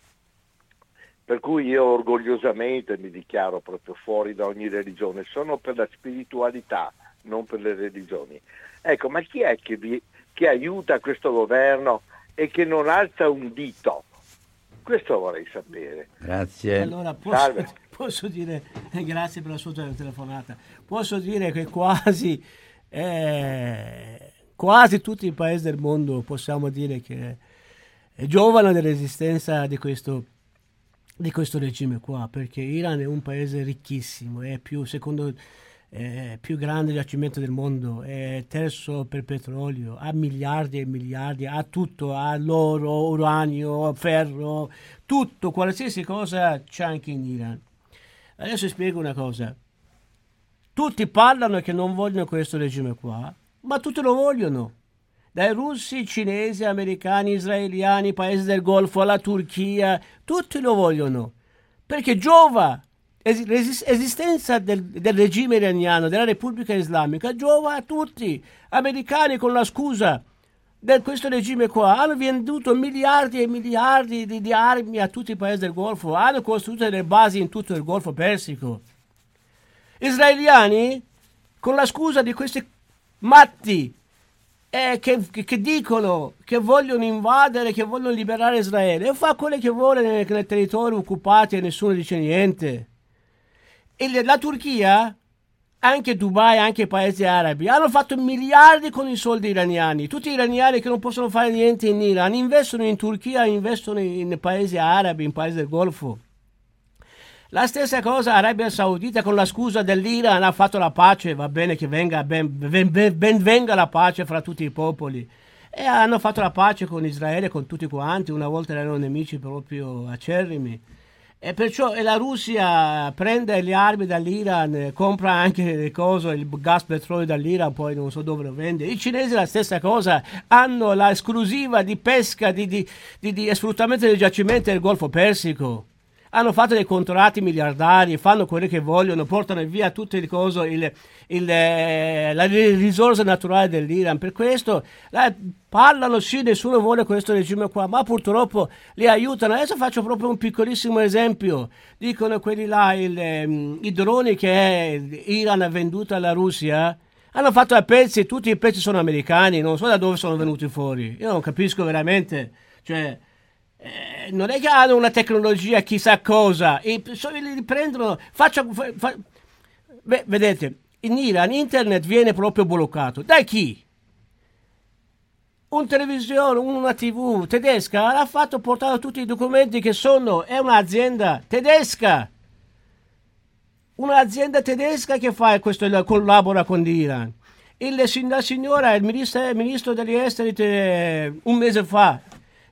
per cui io orgogliosamente mi dichiaro proprio fuori da ogni religione, sono per la spiritualità, non per le religioni. Ecco, ma chi è che, vi, che aiuta questo governo e che non alza un dito? Questo vorrei sapere. Grazie. Allora, posso, posso dire, grazie per la sua telefonata, posso dire che quasi, eh, quasi tutti i paesi del mondo possiamo dire che giovano di resistenza di questo, di questo regime qua, perché Iran è un paese ricchissimo, è più, secondo eh, più grande giacimento del mondo, è terzo per petrolio, ha miliardi e miliardi, ha tutto, ha l'oro, uranio, ferro, tutto, qualsiasi cosa c'è anche in Iran. Adesso spiego una cosa. Tutti parlano che non vogliono questo regime qua, ma tutti lo vogliono. Dai russi, cinesi, americani, israeliani, paesi del Golfo, alla Turchia, tutti lo vogliono. Perché giova l'esistenza del, del, regime iraniano, della Repubblica Islamica, giova a tutti. Americani con la scusa di questo regime qua hanno venduto miliardi e miliardi di, di, armi a tutti i paesi del Golfo, hanno costruito delle basi in tutto il Golfo Persico. Israeliani, con la scusa di questi matti eh, che, che, che, dicono che vogliono invadere, che vogliono liberare Israele, e fa quello che vuole nel, nel territorio occupato e nessuno dice niente. E la Turchia, anche Dubai, anche i paesi arabi, hanno fatto miliardi con i soldi iraniani. Tutti gli iraniani che non possono fare niente in Iran investono in Turchia, investono in paesi arabi, in paesi del Golfo. La stessa cosa Arabia Saudita con la scusa dell'Iran ha fatto la pace, va bene che venga, ben, ben, ben venga la pace fra tutti i popoli. E hanno fatto la pace con Israele, con tutti quanti, una volta erano nemici proprio acerrimi E perciò e la Russia prende le armi dall'Iran, compra anche le cose, il gas petrolio dall'Iran, poi non so dove lo vende. I cinesi la stessa cosa, hanno l'esclusiva di pesca, di, di, di, di sfruttamento dei giacimenti del Golfo Persico hanno fatto dei contratti miliardari, fanno quello che vogliono, portano via tutte le cose, il, il, eh, la risorsa naturale dell'Iran. Per questo la, parlano, sì, nessuno vuole questo regime qua, ma purtroppo li aiutano. Adesso faccio proprio un piccolissimo esempio. Dicono quelli là, il, um, i droni che l'Iran ha venduto alla Russia. Hanno fatto a pezzi, tutti i pezzi sono americani, non so da dove sono venuti fuori. Io non capisco veramente. Cioè, eh, non è che hanno una tecnologia chissà cosa, e li prendono, faccio, fa, beh, vedete, in Iran internet viene proprio bloccato. Da chi? Un televisione, una tv tedesca ha fatto portare tutti i documenti che sono, è un'azienda tedesca. Un'azienda tedesca che fa questo, collabora con l'Iran. Il, la signora, il ministro, il ministro degli esteri te, un mese fa,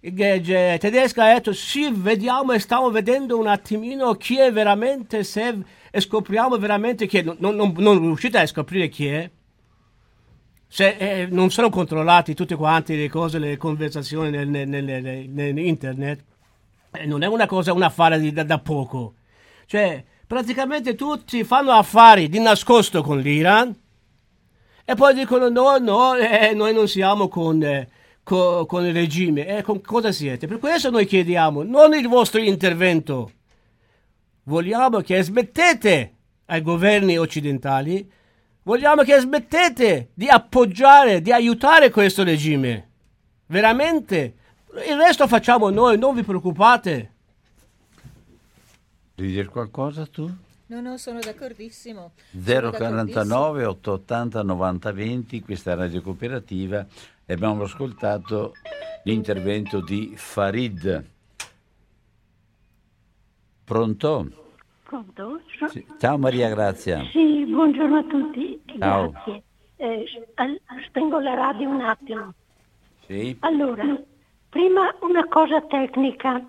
tedesca ha detto sì, vediamo e stiamo vedendo un attimino chi è veramente, se e scopriamo veramente chi è. Non, non, non riuscite a scoprire chi è. Se eh, non sono controllati tutte quante le cose, le conversazioni nel, nel, nel, nel internet, eh, non è una cosa, un affare di, da, da, poco. Cioè, praticamente tutti fanno affari di nascosto con l'Iran e poi dicono no, no, eh, noi non siamo con eh, co- con il regime. E con cosa siete? Per questo noi chiediamo non il vostro intervento. Vogliamo che smettete ai governi occidentali, vogliamo che smettete di appoggiare, di aiutare questo regime. Veramente. Il resto facciamo noi, non vi preoccupate. Devi dire qualcosa tu? No, no, sono d'accordissimo. 049 880 90 20, questa è Radio Cooperativa abbiamo ascoltato l'intervento di Farid. Pronto? Pronto? Sì. Ciao Maria Grazia. Sì, buongiorno a tutti. Ciao. Grazie. Eh, spengo la radio un attimo. Sì. Allora, prima una cosa tecnica.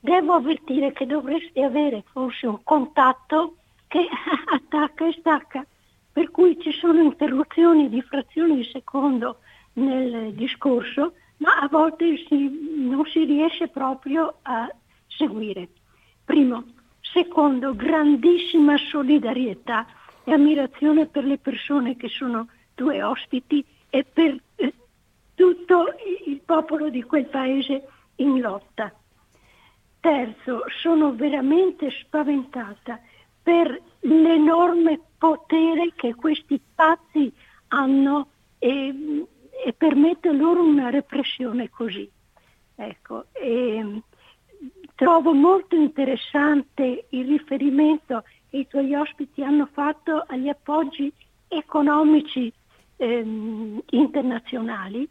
Devo avvertire che dovreste avere forse un contatto che attacca e stacca, per cui ci sono interruzioni di frazioni di secondo nel discorso, ma a volte si, non si riesce proprio a seguire. Primo. Secondo, grandissima solidarietà e ammirazione per le persone che sono tue ospiti e per eh, tutto il popolo di quel paese in lotta. Terzo, sono veramente spaventata per l'enorme potere che questi pazzi hanno e e permette loro una repressione così. Ecco, e, trovo molto interessante il riferimento che i tuoi ospiti hanno fatto agli appoggi economici ehm, internazionali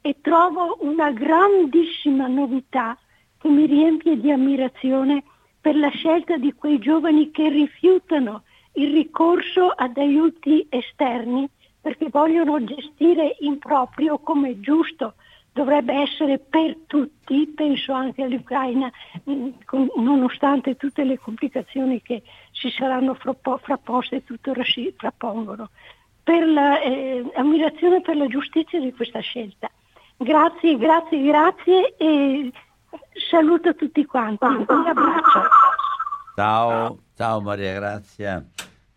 e trovo una grandissima novità che mi riempie di ammirazione per la scelta di quei giovani che rifiutano il ricorso ad aiuti esterni perché vogliono gestire in proprio come giusto dovrebbe essere per tutti, penso anche all'Ucraina, mm, nonostante tutte le complicazioni che si saranno frapposte e tuttora si frappongono. Per l'ammirazione eh, per la giustizia di questa scelta. Grazie, grazie, grazie e saluto tutti quanti. Un abbraccio. Ciao, ciao Maria Grazia.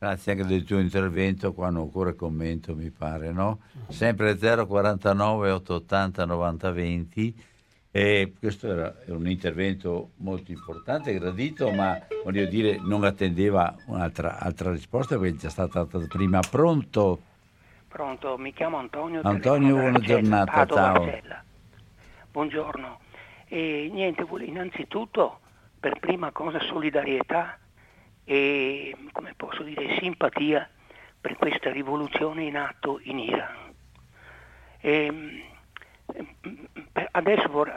Grazie anche del tuo intervento, qua non occorre commento mi pare, no? Sempre 049 880 90 20 e questo era un intervento molto importante, gradito, ma voglio dire non attendeva un'altra altra risposta perché è già stata data prima. Pronto? Pronto, mi chiamo Antonio. Antonio, buona giornata, ciao. Buongiorno. E niente, innanzitutto per prima cosa solidarietà e come posso dire, simpatia per questa rivoluzione in atto in Iran. E, adesso vor,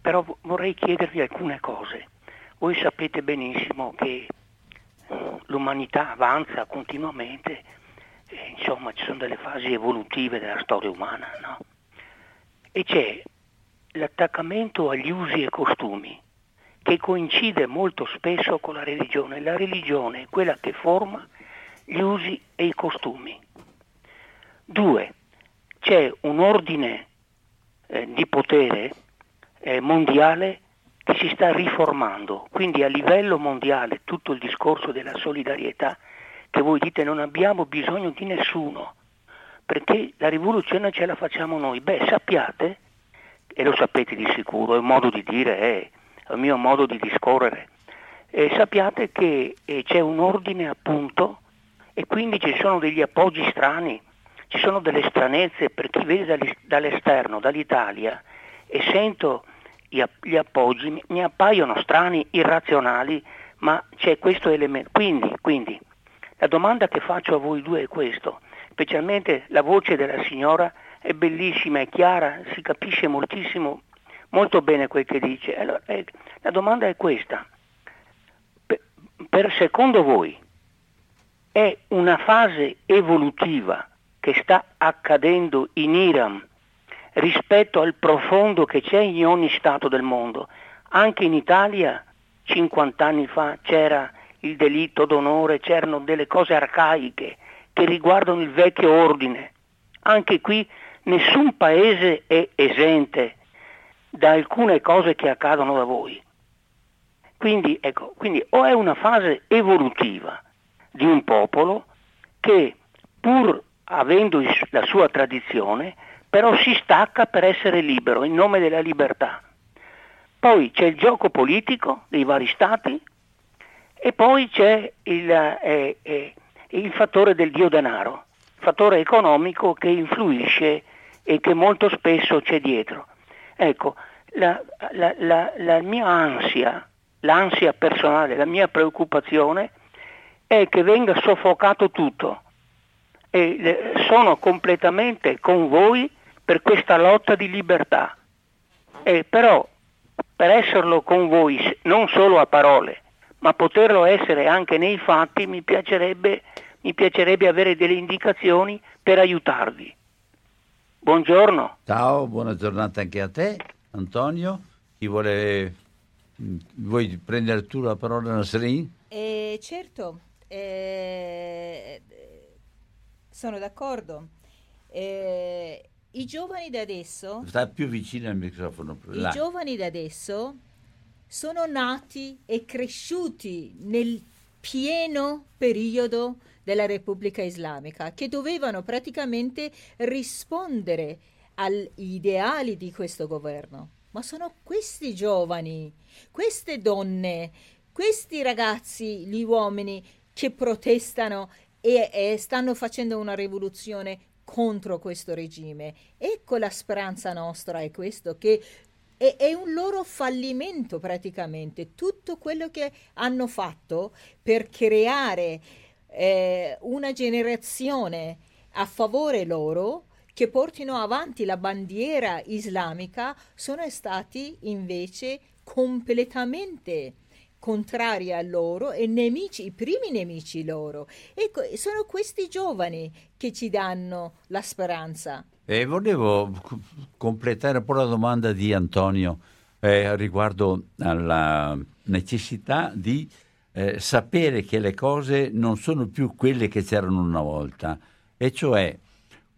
però vorrei chiedervi alcune cose. Voi sapete benissimo che l'umanità avanza continuamente, e, insomma ci sono delle fasi evolutive della storia umana, no? E c'è l'attaccamento agli usi e costumi che coincide molto spesso con la religione. La religione è quella che forma gli usi e i costumi. Due, c'è un ordine eh, di potere eh, mondiale che si sta riformando, quindi a livello mondiale tutto il discorso della solidarietà che voi dite non abbiamo bisogno di nessuno, perché la rivoluzione ce la facciamo noi. Beh, sappiate, e lo sapete di sicuro, è un modo di dire, è, il mio modo di discorrere, e sappiate che eh, c'è un ordine appunto e quindi ci sono degli appoggi strani, ci sono delle stranezze per chi vede dall'esterno, dall'Italia, e sento gli appoggi, mi appaiono strani, irrazionali, ma c'è questo elemento. Quindi, quindi la domanda che faccio a voi due è questo, specialmente la voce della signora è bellissima, è chiara, si capisce moltissimo, molto bene quel che dice. Allora, eh, la domanda è questa, per, per secondo voi è una fase evolutiva che sta accadendo in Iran rispetto al profondo che c'è in ogni Stato del mondo. Anche in Italia 50 anni fa c'era il delitto d'onore, c'erano delle cose arcaiche che riguardano il vecchio ordine. Anche qui nessun paese è esente da alcune cose che accadono da voi. Quindi, ecco, quindi o è una fase evolutiva di un popolo che pur avendo la sua tradizione, però si stacca per essere libero in nome della libertà. Poi c'è il gioco politico dei vari stati e poi c'è il, eh, eh, il fattore del dio denaro, fattore economico che influisce e che molto spesso c'è dietro. Ecco, la, la, la, la mia ansia, l'ansia personale, la mia preoccupazione è che venga soffocato tutto e sono completamente con voi per questa lotta di libertà. E però per esserlo con voi non solo a parole, ma poterlo essere anche nei fatti, mi piacerebbe, mi piacerebbe avere delle indicazioni per aiutarvi. Buongiorno. Ciao, buona giornata anche a te, Antonio. Chi vuole... Vuoi prendere tu la parola, Nasrin? Eh, certo, eh, sono d'accordo. Eh, I giovani da adesso... Sta più vicino al microfono. Là. I giovani da adesso sono nati e cresciuti nel pieno periodo della Repubblica Islamica, che dovevano praticamente rispondere agli ideali di questo governo. Ma sono questi giovani, queste donne, questi ragazzi, gli uomini che protestano e, e stanno facendo una rivoluzione contro questo regime. Ecco la speranza nostra è questo, che è, è, un loro fallimento praticamente. Tutto quello che hanno fatto per creare eh, una generazione a favore loro che portino avanti la bandiera islamica sono stati invece completamente contrari a loro e nemici, i primi nemici loro. Ecco, sono questi giovani che ci danno la speranza. E volevo completare un po' la domanda di Antonio eh, riguardo alla necessità di eh, sapere che le cose non sono più quelle che c'erano una volta, e cioè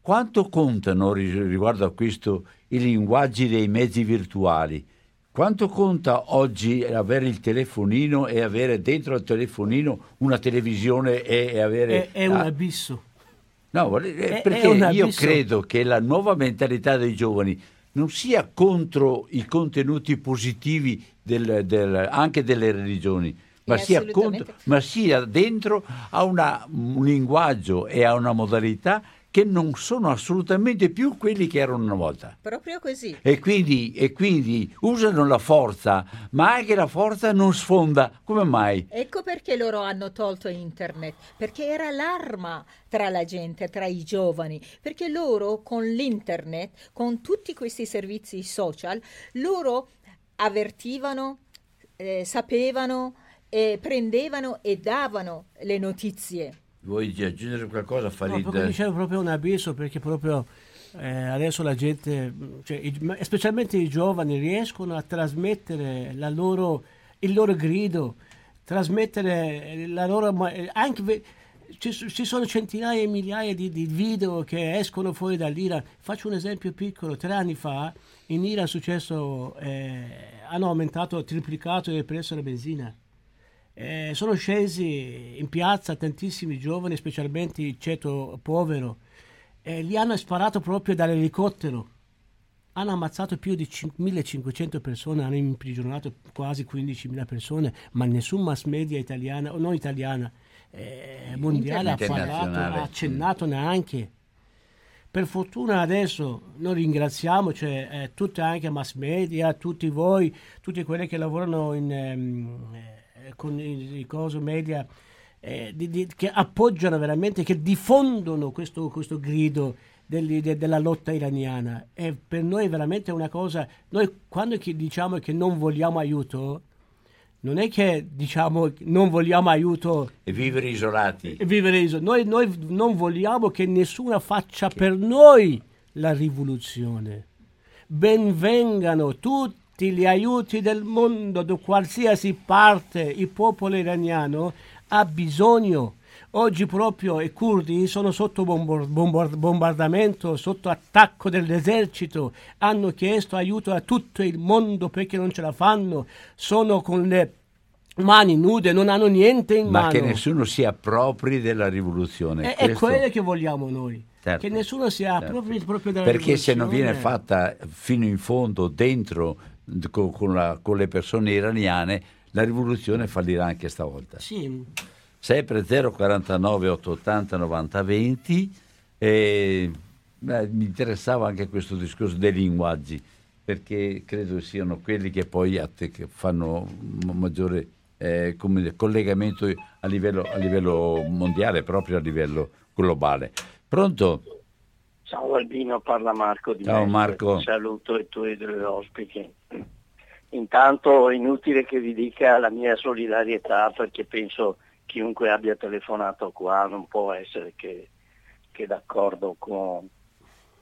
quanto contano riguardo a questo i linguaggi dei mezzi virtuali? Quanto conta oggi avere il telefonino e avere dentro il telefonino una televisione e, avere... È, è un abisso. No, è, perché io credo che la nuova mentalità dei giovani non sia contro i contenuti positivi del, del, anche delle religioni, ma sia, contro, ma sia, dentro a una, un linguaggio e a una modalità che non sono assolutamente più quelli che erano una volta. Proprio così. E quindi, e quindi, usano la forza, ma anche la forza non sfonda. Come mai? Ecco perché loro hanno tolto internet, perché era l'arma tra la gente, tra i giovani, perché loro con l'internet, con tutti questi servizi social, loro avvertivano, eh, sapevano, eh, prendevano e davano le notizie Vuoi aggiungere qualcosa, Farid? No, dicevo proprio un abisso perché proprio eh, adesso la gente, cioè, i, specialmente i giovani, riescono a trasmettere la loro il loro grido, trasmettere la loro... anche ci, ci, sono centinaia e migliaia di, di, video che escono fuori dall'Iran. Faccio un esempio piccolo. Tre anni fa in Iran è successo, eh, hanno aumentato, triplicato il prezzo della benzina. Eh, sono scesi in piazza tantissimi giovani, specialmente il ceto povero, e li hanno sparato proprio dall'elicottero. Hanno ammazzato più di 1500 persone, hanno imprigionato quasi 15.000 persone, ma nessun mass media italiana o non italiana eh, mondiale ha parlato, ha accennato neanche. Per fortuna adesso noi ringraziamo cioè, eh, tutte anche mass media, tutti voi, tutti quelli che lavorano in, ehm, eh, con i, i coso media, eh, di, di, che appoggiano veramente, che diffondono questo, questo grido degli, de, della lotta iraniana. E per noi è veramente una cosa, noi quando diciamo che non vogliamo aiuto, non è che diciamo non vogliamo aiuto e vivere isolati. E vivere isolati. Noi, noi, non vogliamo che nessuno faccia per noi la rivoluzione. Benvengano tutti gli aiuti del mondo, da qualsiasi parte il popolo iraniano ha bisogno. Oggi proprio i curdi sono sotto bombardamento, sotto attacco dell'esercito, hanno chiesto aiuto a tutto il mondo perché non ce la fanno, sono con le mani nude, non hanno niente in Ma mano. Ma che nessuno si appropri della rivoluzione. È, Questo... è quello che vogliamo noi. Certo, che nessuno si appropri certo. proprio della Perché rivoluzione. se non viene fatta fino in fondo, dentro, con, con, la, con le persone iraniane, la rivoluzione fallirà anche stavolta. Sì sempre 049 880 90 20 e beh, mi interessava anche questo discorso dei linguaggi perché credo siano quelli che poi che fanno maggiore eh, collegamento a livello, a livello mondiale, proprio a livello globale. Pronto? Ciao Albino, parla Marco di Ciao Mestre. Marco. Saluto i tuoi due ospiti. Intanto è inutile che vi dica la mia solidarietà perché penso chiunque abbia telefonato qua non può essere che, che d'accordo con,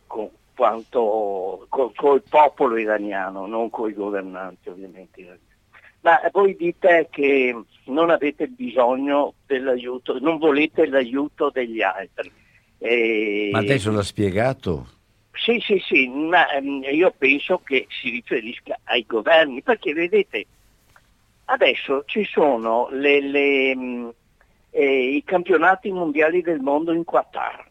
con quanto con, il popolo iraniano, non con i governanti ovviamente Ma voi dite che non avete bisogno dell'aiuto, non volete l'aiuto degli altri. E... Ma adesso l'ha spiegato? Sì, sì, sì, ma ehm, io penso che si riferisca ai governi, perché vedete, Adesso ci sono le, le, mm, eh, i campionati mondiali del mondo in Qatar.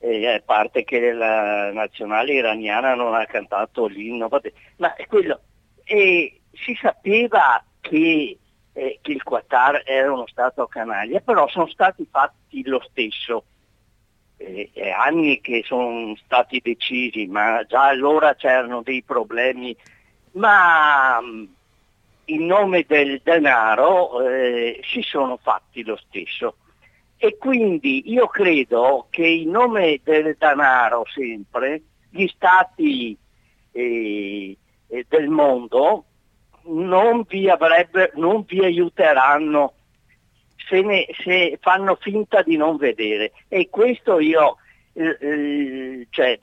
Eh, a parte che la nazionale iraniana non ha cantato l'inno, ma è quello. E si sapeva che, eh, che il Qatar era uno Stato canaglia, però sono stati fatti lo stesso. Eh, è anni che sono stati decisi, ma già allora c'erano dei problemi. Ma mm, in nome del denaro eh, si sono fatti lo stesso. E quindi io credo che in nome del denaro sempre gli stati eh, eh del mondo non vi, avrebbe, non vi aiuteranno se, ne, se, fanno finta di non vedere. E questo io eh, eh cioè,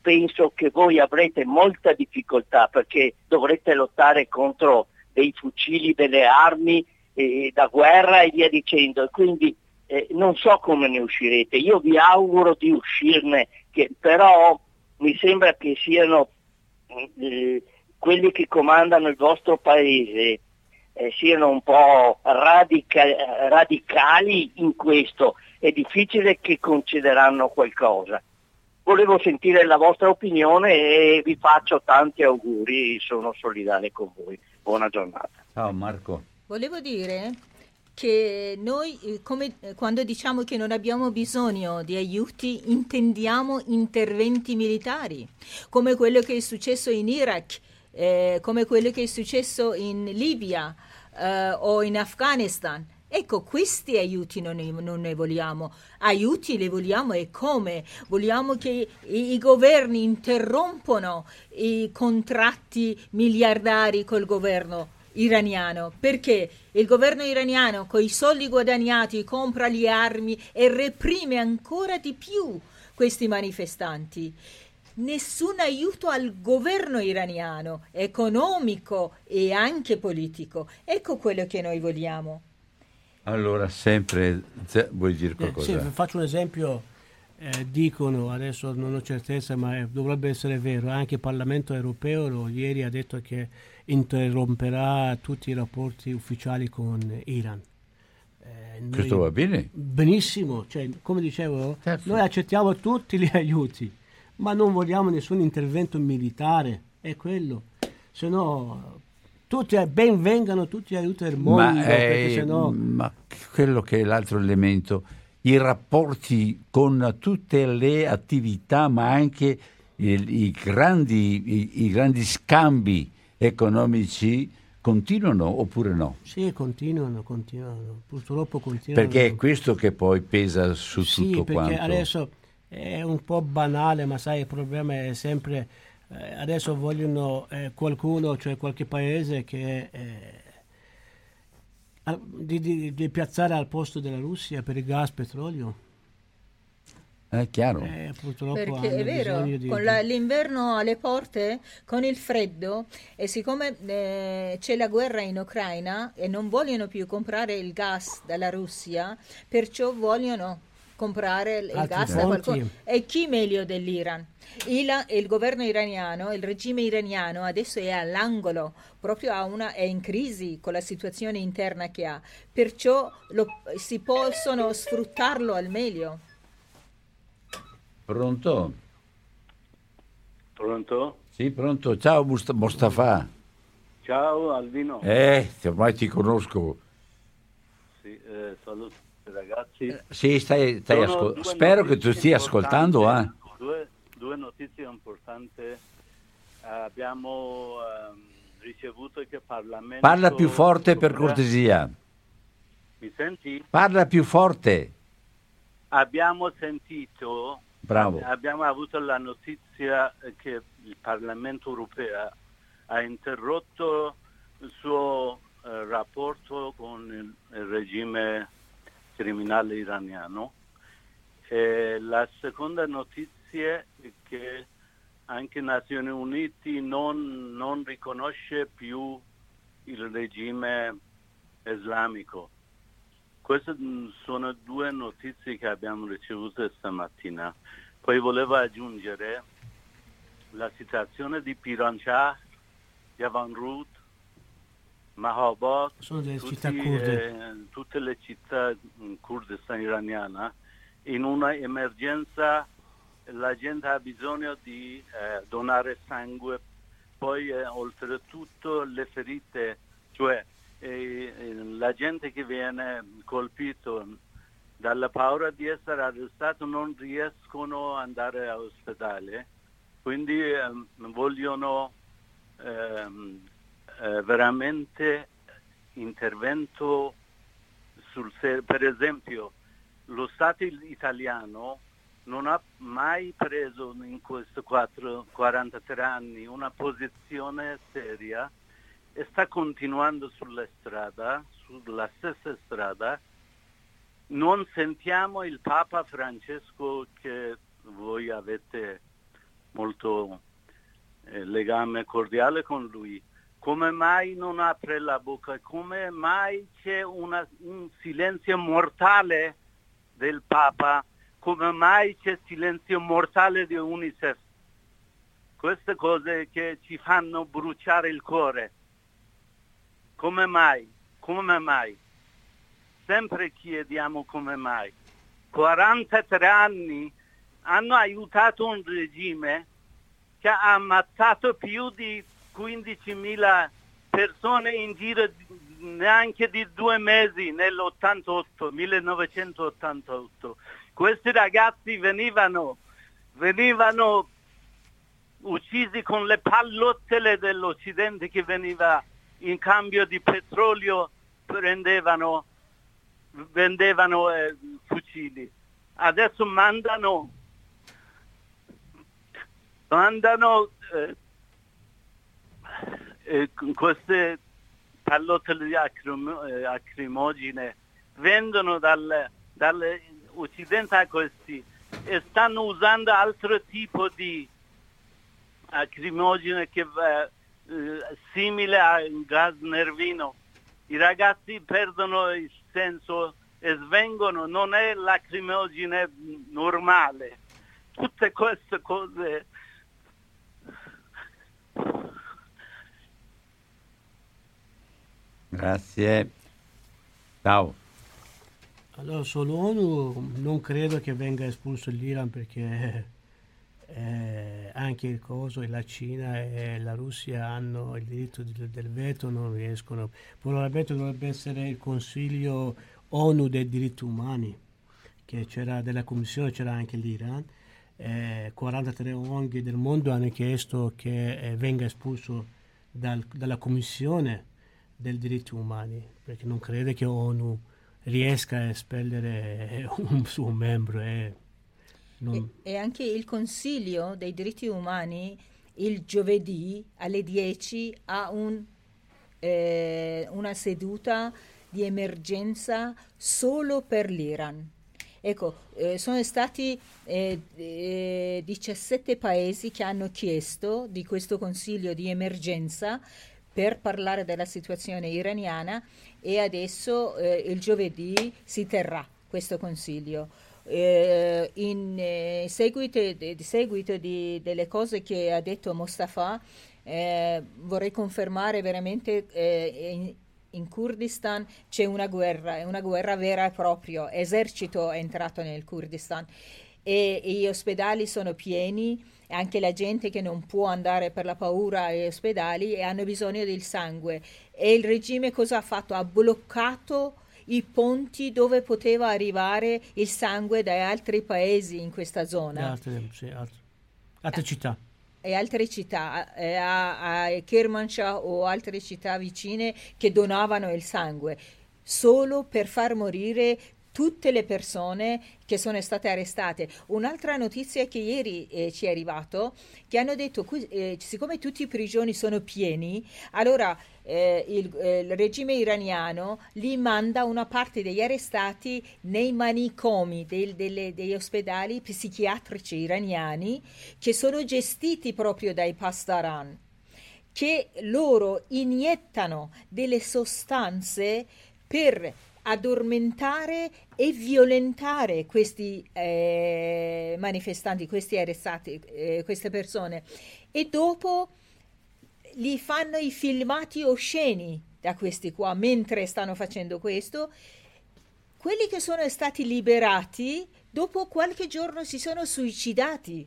penso che voi avrete molta difficoltà perché dovrete lottare contro dei fucili, delle armi eh, da guerra e via dicendo. Quindi eh, non so come ne uscirete, io vi auguro di uscirne, che, però mi sembra che siano eh, quelli che comandano il vostro paese eh, siano un po' radica- radicali in questo, è difficile che concederanno qualcosa. Volevo sentire la vostra opinione e vi faccio tanti auguri, sono solidale con voi. Buona giornata. Ciao Marco. Volevo dire che noi eh, come, eh, quando diciamo che non abbiamo bisogno di aiuti intendiamo interventi militari, come quello che è successo in Iraq, eh, come quello che è successo in Libia eh, o in Afghanistan. Ecco, questi aiuti non ne, non ne, vogliamo. Aiuti li vogliamo e come? Vogliamo che i, i governi interrompano i contratti miliardari col governo iraniano perché il governo iraniano con i soldi guadagnati compra le armi e reprime ancora di più questi manifestanti. Nessun aiuto al governo iraniano, economico e anche politico. Ecco quello che noi vogliamo. Allora, sempre vuoi dire qualcosa? Eh, sì, faccio un esempio. Eh, dicono, adesso non ho certezza, ma è, dovrebbe essere vero, anche il Parlamento europeo lo, ieri ha detto che interromperà tutti i rapporti ufficiali con Iran. Eh, Questo va bene? Benissimo, cioè, come dicevo, certo. noi accettiamo tutti gli aiuti, ma non vogliamo nessun intervento militare, è quello. Se no, tutti, ben vengano tutti aiuti del mondo, ma, eh, sennò... ma quello che è l'altro elemento, i rapporti con tutte le attività, ma anche i, i, grandi, i, i grandi scambi economici continuano oppure no? Sì, continuano, continuano, purtroppo continuano. Perché è questo che poi pesa su sì, tutto quanto. Adesso è un po' banale, ma sai, il problema è sempre, eh, adesso vogliono eh, qualcuno, cioè qualche paese che... Eh, di, di, di piazzare al posto della Russia per il gas, petrolio. È chiaro. Eh, Perché è vero, di... con la, l'inverno alle porte, con il freddo, e siccome eh, c'è la guerra in Ucraina e non vogliono più comprare il gas dalla Russia, perciò vogliono comprare il Altri gas da qualcuno. E chi meglio dell'Iran? Il, il, governo iraniano, il regime iraniano adesso è all'angolo, proprio una, è in crisi con la situazione interna che ha, perciò lo, si possono sfruttarlo al meglio. Pronto? Pronto? Sì, pronto. Ciao Mustafa. Ciao Albino. Eh, ormai ti conosco. Sì, eh, saluto ragazzi. Eh, sì, stai, stai ascol- spero che tu stia ascoltando. Eh. Due, due, notizie importanti. abbiamo um, ricevuto che Parlamento... Parla più forte per cortesia. Mi senti? Parla più forte. Abbiamo sentito Bravo. Abbiamo avuto la notizia che il Parlamento europeo ha interrotto il suo eh, rapporto con il, il, regime criminale iraniano. E la seconda notizia è che anche Nazioni Unite non, non riconosce più il regime islamico. Queste sono due notizie che abbiamo ricevuto stamattina. Poi volevo aggiungere la situazione di Piranshah, Javanrud, Mahabad, sono delle tutti, città kurde. Eh, tutte le città in Kurdistan iraniana. In una emergenza la gente ha bisogno di eh, donare sangue, poi eh, oltretutto le ferite, cioè e, e la gente che viene colpito dalla paura di essere arrestato non riescono ad andare all'ospedale, quindi eh, vogliono eh, veramente intervento sul serio. Per esempio, lo Stato italiano non ha mai preso in questi 43 anni una posizione seria e sta continuando sulla strada, sulla stessa strada. Non sentiamo il Papa Francesco che voi avete molto eh, legame cordiale con lui. Come mai non apre la bocca? Come mai c'è una, un silenzio mortale del Papa? Come mai c'è silenzio mortale di Unicef? Queste cose che ci fanno bruciare il cuore. Come mai? Come mai? Sempre chiediamo come mai. 43 anni hanno aiutato un regime che ha ammazzato più di 15.000 persone in giro neanche di due mesi nell'88, 1988. Questi ragazzi venivano, venivano uccisi con le pallottole dell'Occidente che veniva in cambio di petrolio prendevano, vendevano eh, fucili. Adesso mandano, mandano eh, queste pallottole eh, acrimogene, vendono dal, dall'Occidente a questi e stanno usando altro tipo di lacrimogene che eh, eh, simile a un gas nervino. I ragazzi perdono il senso e svengono, non è lacrimogene normale. Tutte queste cose Grazie. Ciao. Allora, sull'ONU non credo che venga espulso l'Iran perché eh, anche il Coso e la Cina e la Russia hanno il diritto di, del veto, non riescono. Probabilmente dovrebbe essere il Consiglio ONU dei diritti umani, che c'era della Commissione, c'era anche l'Iran. Eh, 43 ONG del mondo hanno chiesto che eh, venga espulso dal, dalla Commissione dei diritti umani, perché non crede che ONU riesca a espellere un suo membro. Eh. Non... E, e, anche il Consiglio dei diritti umani il giovedì alle 10 ha un, eh, una seduta di emergenza solo per l'Iran. Ecco, eh, sono stati eh, 17 eh, paesi che hanno chiesto di questo consiglio di emergenza per parlare della situazione iraniana e adesso eh, il giovedì si terrà questo consiglio. Eh, in eh, seguito, di, seguito di, delle cose che ha detto Mustafa, eh, vorrei confermare veramente eh, in, in Kurdistan c'è una guerra, è una guerra vera e propria, esercito è entrato nel Kurdistan e, e gli ospedali sono pieni anche la gente che non può andare per la paura agli ospedali e hanno bisogno del sangue. E il regime cosa ha fatto? Ha bloccato i ponti dove poteva arrivare il sangue da altri paesi in questa zona. Altre, sì, altre, altre città. E altre città, eh, a, a Kermanshah o altre città vicine che donavano il sangue solo per far morire tutte le persone che sono state arrestate. Un'altra notizia che ieri eh, ci è arrivato, che hanno detto, eh, siccome tutti i prigioni sono pieni, allora eh, il, eh, il, regime iraniano li manda una parte degli arrestati nei manicomi del, delle, degli ospedali psichiatrici iraniani che sono gestiti proprio dai Pastaran che loro iniettano delle sostanze per addormentare e violentare questi eh, manifestanti, questi arrestati, eh, queste persone e dopo li fanno i filmati osceni da questi qua mentre stanno facendo questo. Quelli che sono stati liberati dopo qualche giorno si sono suicidati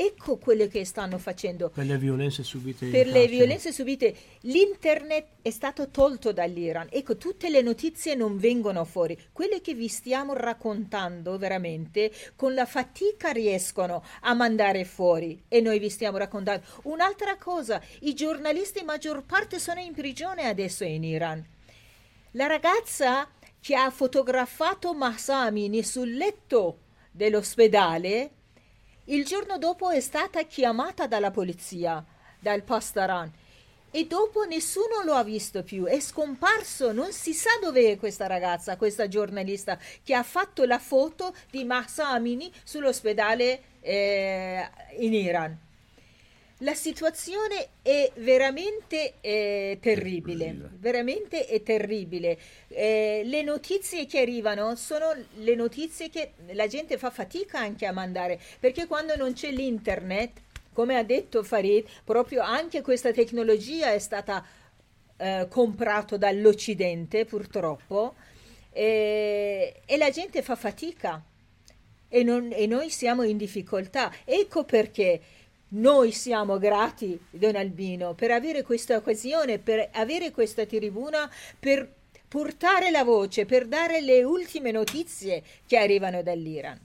Ecco quello che stanno facendo. Per le violenze subite. Per le violenze subite. L'internet è stato tolto dall'Iran. Ecco, tutte le notizie non vengono fuori. Quelle che vi stiamo raccontando veramente con la fatica riescono a mandare fuori e noi vi stiamo raccontando. Un'altra cosa, i giornalisti maggior parte sono in prigione adesso in Iran. La ragazza che ha fotografato Mahsamini sul letto dell'ospedale il giorno dopo è stata chiamata dalla polizia, dal Pastaran, e dopo nessuno lo ha visto più, è scomparso, non si sa dove è questa ragazza, questa giornalista che ha fatto la foto di Mahsa Amini sull'ospedale eh, in Iran. La situazione è veramente eh, terribile, veramente è terribile. Eh, le notizie che arrivano sono le notizie che la gente fa fatica anche a mandare, perché quando non c'è l'internet, come ha detto Farid, proprio anche questa tecnologia è stata eh, comprata dall'Occidente purtroppo e la gente fa fatica e, non, e noi siamo in difficoltà. Ecco perché noi siamo grati, Don Albino, per avere questa occasione, per avere questa tribuna, per portare la voce, per dare le ultime notizie che arrivano dall'Iran.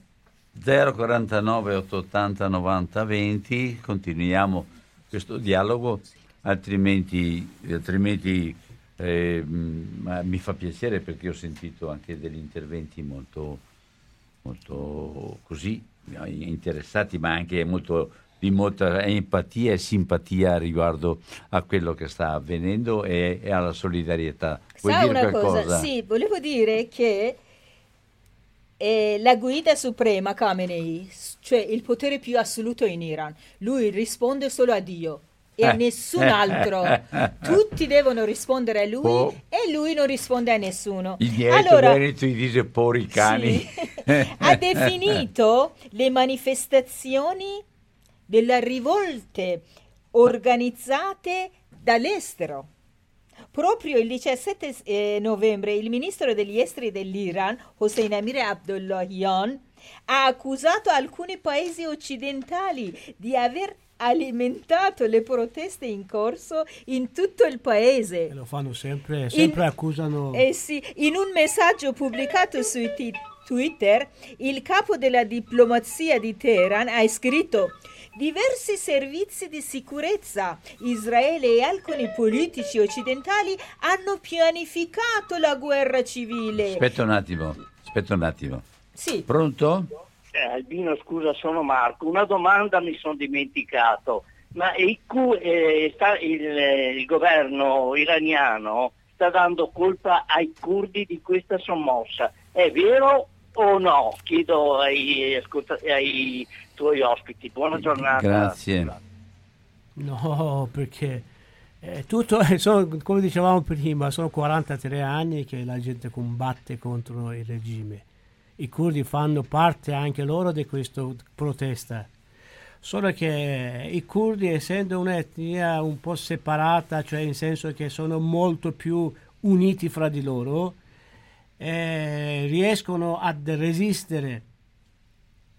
049 880 90 20, continuiamo questo dialogo, altrimenti, altrimenti eh, mi fa piacere perché ho sentito anche degli interventi molto, molto così interessati, ma anche molto di molta empatia e simpatia riguardo a quello che sta avvenendo e, e alla solidarietà. Vuoi Sa una qualcosa? Cosa? Sì, volevo dire che E la guida suprema Khamenei, cioè il potere più assoluto in Iran, lui risponde solo a Dio e a Eh. nessun altro. Tutti devono rispondere a lui Oh. e lui non risponde a nessuno. Il Allora, Veneto dice pori cani. sì, ha definito le manifestazioni delle rivolte organizzate dall'estero. Proprio il 17 eh, novembre il ministro degli esteri dell'Iran, Hossein Amir Abdullahian, ha accusato alcuni paesi occidentali di aver alimentato le proteste in corso in tutto il paese. E lo fanno sempre, sempre In- accusano... Eh sì, in un messaggio pubblicato su Twitter, il capo della diplomazia di Teheran ha scritto diversi servizi di sicurezza, Israele e alcuni politici occidentali hanno pianificato la guerra civile. Aspetta un attimo, aspetta un attimo. Sì, Pronto? Eh, Albino, scusa, sono Marco. Una domanda mi sono dimenticato. Ma il, eh, sta- il, eh, il governo iraniano sta dando colpa ai curdi di questa sommossa. È vero o no? Chiedo ai, ascolta- ai tuoi ospiti. Buona giornata. Grazie. No, perché eh, tutto, eh, sono, come dicevamo prima, sono 43 anni che la gente combatte contro il regime. I curdi fanno parte anche loro di questa protesta. Solo che i curdi, essendo un'etnia un po' separata, cioè in senso che sono molto più uniti fra di loro, eh, riescono a resistere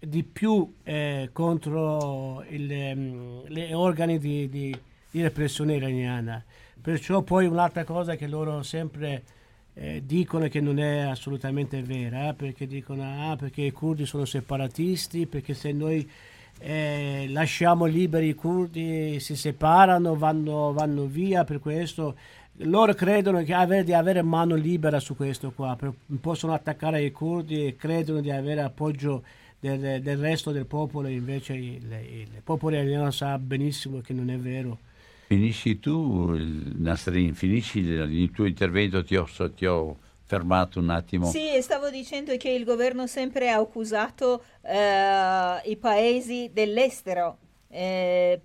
di più eh, contro il, ehm, le organi di, di- di repressione iraniana. Perciò poi un'altra cosa che loro sempre eh, dicono che non è assolutamente vera, eh, perché dicono ah, perché i curdi sono separatisti, perché se noi eh, lasciamo liberi i curdi si separano, vanno, vanno via, per questo loro credono che avere, di avere mano libera su questo qua, per- possono attaccare i curdi e credono di avere appoggio del, del resto del popolo, invece il, il popolo iraniano sa benissimo che non è vero. Finisci tu, il- Nasrin, finisci il, il tuo intervento, ti ho, ti ho fermato un attimo. Sì, stavo dicendo che il governo sempre ha accusato eh, i paesi dell'estero eh,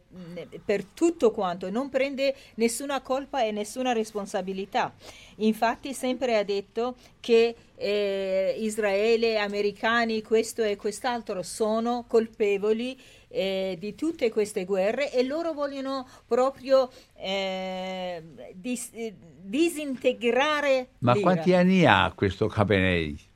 per tutto quanto, non prende nessuna colpa e nessuna responsabilità. Infatti sempre ha detto che eh, Israele, americani, questo e quest'altro sono colpevoli eh, di tutte queste guerre e loro vogliono proprio eh, dis- disintegrare Ma l'Iran. quanti anni ha questo Khamenei?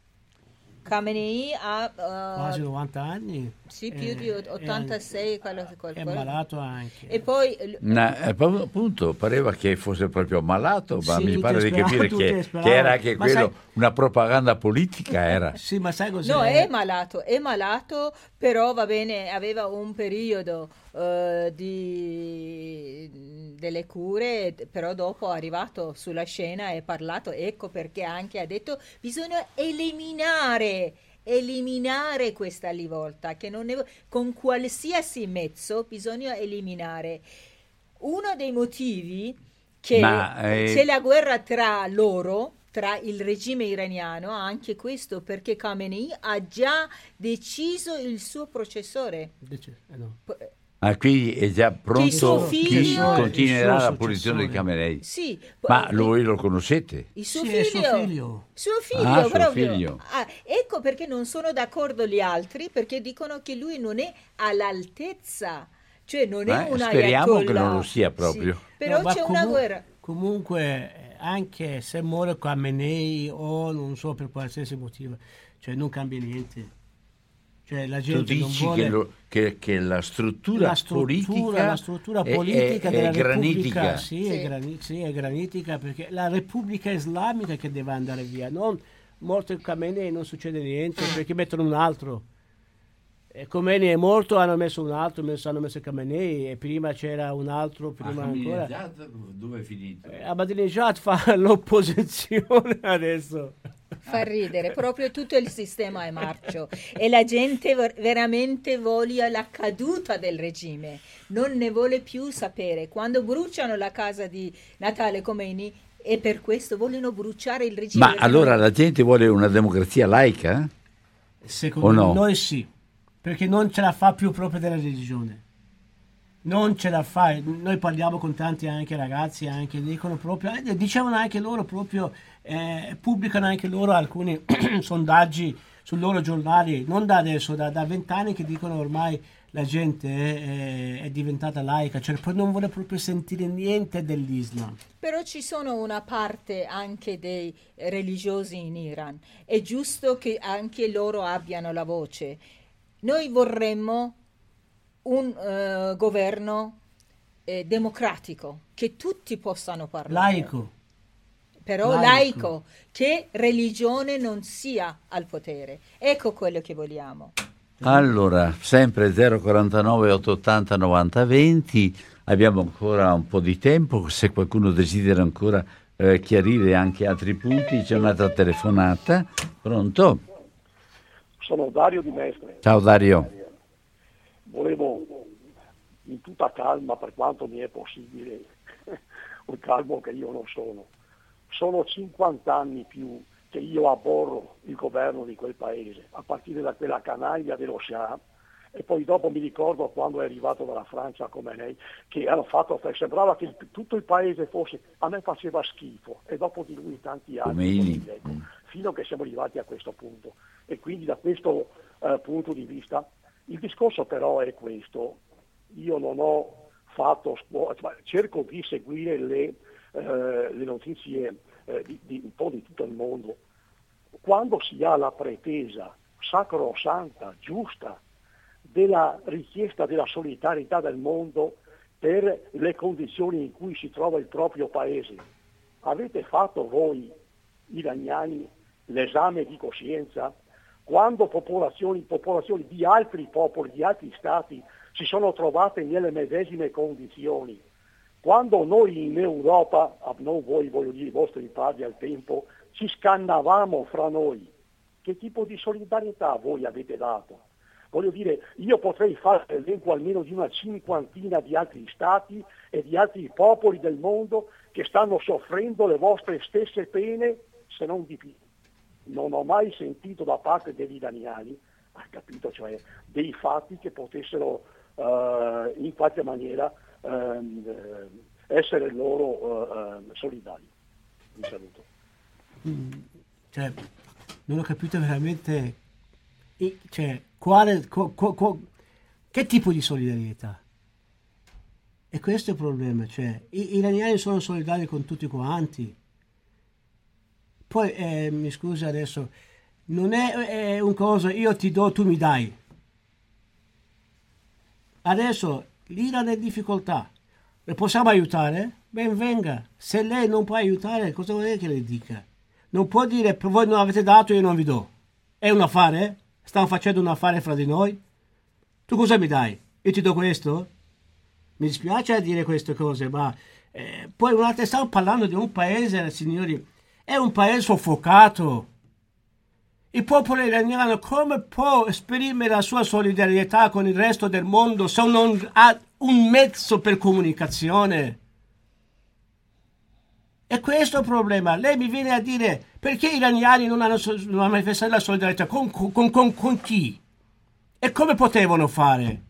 Khamenei ha Quasi eh, 90 anni. Sì, più eh, di ot- è- 86 quello, È qualcosa. malato anche. E poi Na- eh, appunto, pareva che fosse proprio malato, ma Sì, mi pare di capire che, che era anche Ma quello sai- una propaganda politica. Era. Sì, ma sai cos'è? No, è malato, è malato, però va bene, aveva un periodo eh, di, delle cure, però dopo è arrivato sulla scena e ha parlato, ecco perché anche ha detto bisogna eliminare, eliminare questa rivolta, che non è, con qualsiasi mezzo bisogna eliminare. Uno dei motivi che Ma, eh, c'è la guerra tra loro, tra il regime iraniano, anche questo perché Khamenei ha già deciso il suo processore. Dice- eh, no. P- Ah, qui è già pronto chi figlio- continuerà la posizione di. Khamenei. Sì, Ma p- lui lo conoscete? il suo Sì, figlio. suo figlio. Suo figlio, Ah, suo proprio. figlio. Ah, ecco perché non sono d'accordo gli altri, perché dicono che lui non è all'altezza. Cioè non è Eh, un speriamo che non lo sia Sì, proprio. Però No, ma c'è una comu- guerra. Comunque, eh, anche se muore Khamenei o non so per qualsiasi motivo, cioè non cambia niente. Cioè la Tu gente non dici vuole... che, lo- che- che la struttura, la struttura, politica, la struttura è- politica è, della è granitica. Sì, Sì. È grani- sì, è granitica perché la Repubblica Islamica che deve andare via, non morto il Khamenei non succede niente perché mettono un altro. E Khomeini è morto, hanno messo un altro, messo- hanno messo Khamenei e prima c'era un altro, prima ancora. dove è finito? Eh, Ahmadinejad fa l'opposizione adesso. Fa ridere, proprio tutto il sistema è marcio e la gente ver- veramente voglia la caduta del regime, non ne vuole più sapere. Quando bruciano la casa di Natale Khomeini e per questo vogliono bruciare il regime. Ma allora la gente vuole una democrazia laica? Secondo no? noi sì, perché non ce la fa più proprio della religione. Non ce la fa. Noi parliamo con tanti anche ragazzi, anche dicono proprio, eh, dicevano anche loro proprio, eh, pubblicano anche loro alcuni sondaggi sui loro giornali, non da adesso, da vent'anni che dicono ormai la gente è, è, diventata laica, cioè non vuole proprio sentire niente dell'Islam. Però ci sono una parte anche dei religiosi in Iran, è giusto che anche loro abbiano la voce. Noi vorremmo un uh, governo eh, democratico, che tutti possano parlare. Laico. Però laico. laico, che religione non sia al potere. Ecco quello che vogliamo. Allora, sempre 049 880 90 20, abbiamo ancora un po' di tempo, se qualcuno desidera ancora eh, chiarire anche altri punti, c'è un'altra telefonata. Pronto? Sono Dario di Mestre. Ciao Dario. Volevo in tutta calma, per quanto mi è possibile, un calmo che io non sono. Sono 50 anni più che io abborro il governo di quel paese, a partire da quella canaglia dello Shah, e poi dopo mi ricordo quando è arrivato dalla Francia come lei, che hanno fatto, sembrava che tutto il paese fosse, a me faceva schifo, e dopo di lui tanti anni, ecco, fino a che siamo arrivati a questo punto. E quindi da questo eh, punto di vista, il discorso però è questo, io non ho fatto scuola, cerco di seguire le, eh, le notizie eh, di, di, un po' di tutto il mondo, quando si ha la pretesa sacrosanta, giusta, della richiesta della solidarietà del mondo per le condizioni in cui si trova il proprio paese, avete fatto voi iraniani l'esame di coscienza quando popolazioni, popolazioni di altri popoli, di altri stati si sono trovate nelle medesime condizioni? Quando noi in Europa, non voi, voglio dire i vostri padri al tempo, ci scannavamo fra noi, che tipo di solidarietà voi avete dato? Voglio dire, io potrei fare l'elenco almeno di una cinquantina di altri stati e di altri popoli del mondo che stanno soffrendo le vostre stesse pene, se non di più. Non ho mai sentito da parte degli iraniani, ha capito, cioè dei fatti che potessero uh, in qualche maniera Ehm, eh, essere loro eh, ehm, solidali. Vi saluto. Mm, cioè, non ho capito veramente cioè, quale, co, co, co, che tipo di solidarietà. E questo è il problema, cioè, i iraniani sono solidari con tutti quanti. Poi, eh, mi scusa adesso, non è, è un cosa, io ti do, tu mi dai. Adesso l'Iran è in difficoltà. Le possiamo aiutare? Ben venga. Se lei non può aiutare, cosa vuole che le dica? Non può dire, voi non avete dato, io non vi do. È un affare? Stanno facendo un affare fra di noi? Tu cosa mi dai? Io ti do questo? Mi dispiace dire queste cose, ma eh, poi un'altra, stiamo parlando di un paese, signori, è un paese soffocato il popolo iraniano come può esprimere la sua solidarietà con il resto del mondo se non ha un mezzo per comunicazione? E questo è il problema. Lei mi viene a dire perché gli iraniani non hanno, non hanno manifestato la solidarietà con, con, con, con chi? E come potevano fare?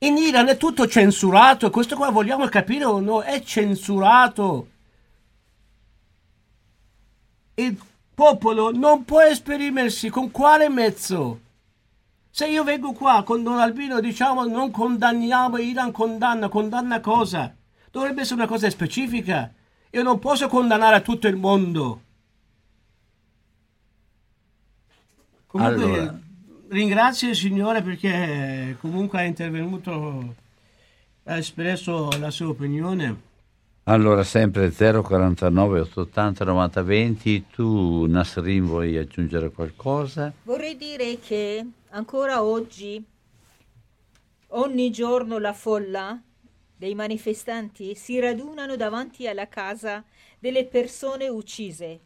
In Iran è tutto censurato, questo qua vogliamo capire o no? È censurato. Il popolo non può esprimersi con quale mezzo? Se io vengo qua con Don Albino diciamo non condanniamo, Iran condanna, condanna cosa? Dovrebbe essere una cosa specifica. Io non posso condannare tutto il mondo. Comunque allora. ringrazio il Signore perché comunque ha intervenuto, ha espresso la sua opinione. Allora, sempre 049 880 90 20, tu Nasrin vuoi aggiungere qualcosa? Vorrei dire che ancora oggi, ogni giorno la folla dei manifestanti si radunano davanti alla casa delle persone uccise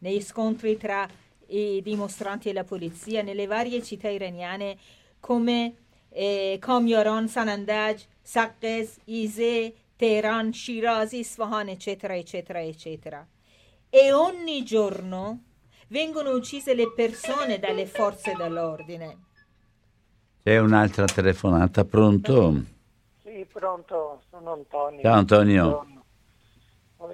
nei scontri tra i dimostranti e la polizia nelle varie città iraniane come eh, Komyoron, Sanandaj, Saqqez, Ize, Teheran, Shiraz, Isfahan, eccetera, eccetera, eccetera. E ogni giorno vengono uccise le persone dalle forze dell'ordine. C'è un'altra telefonata, pronto? Sì, pronto, sono Antonio. Ciao Antonio.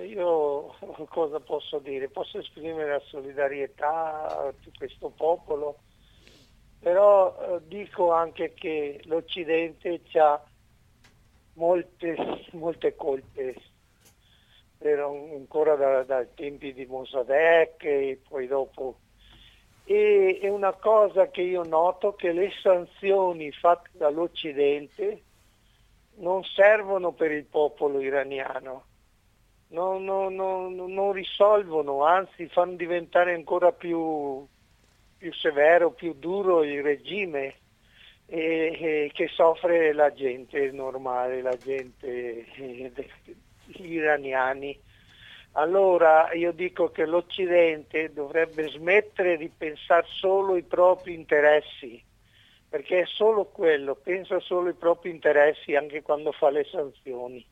Io cosa posso dire? Posso esprimere la solidarietà a questo popolo, però eh, dico anche che l'Occidente ha molte, molte colpe, ancora dai da tempi di Mossadegh e poi dopo. E è una cosa che io noto che le sanzioni fatte dall'Occidente non servono per il popolo iraniano, non, non, non, non risolvono, anzi fanno diventare ancora più, più severo, più duro il regime e, che soffre la gente normale, la gente, eh, gli iraniani. Allora io dico che l'Occidente dovrebbe smettere di pensare solo ai propri interessi, perché è solo quello, pensa solo ai propri interessi anche quando fa le sanzioni,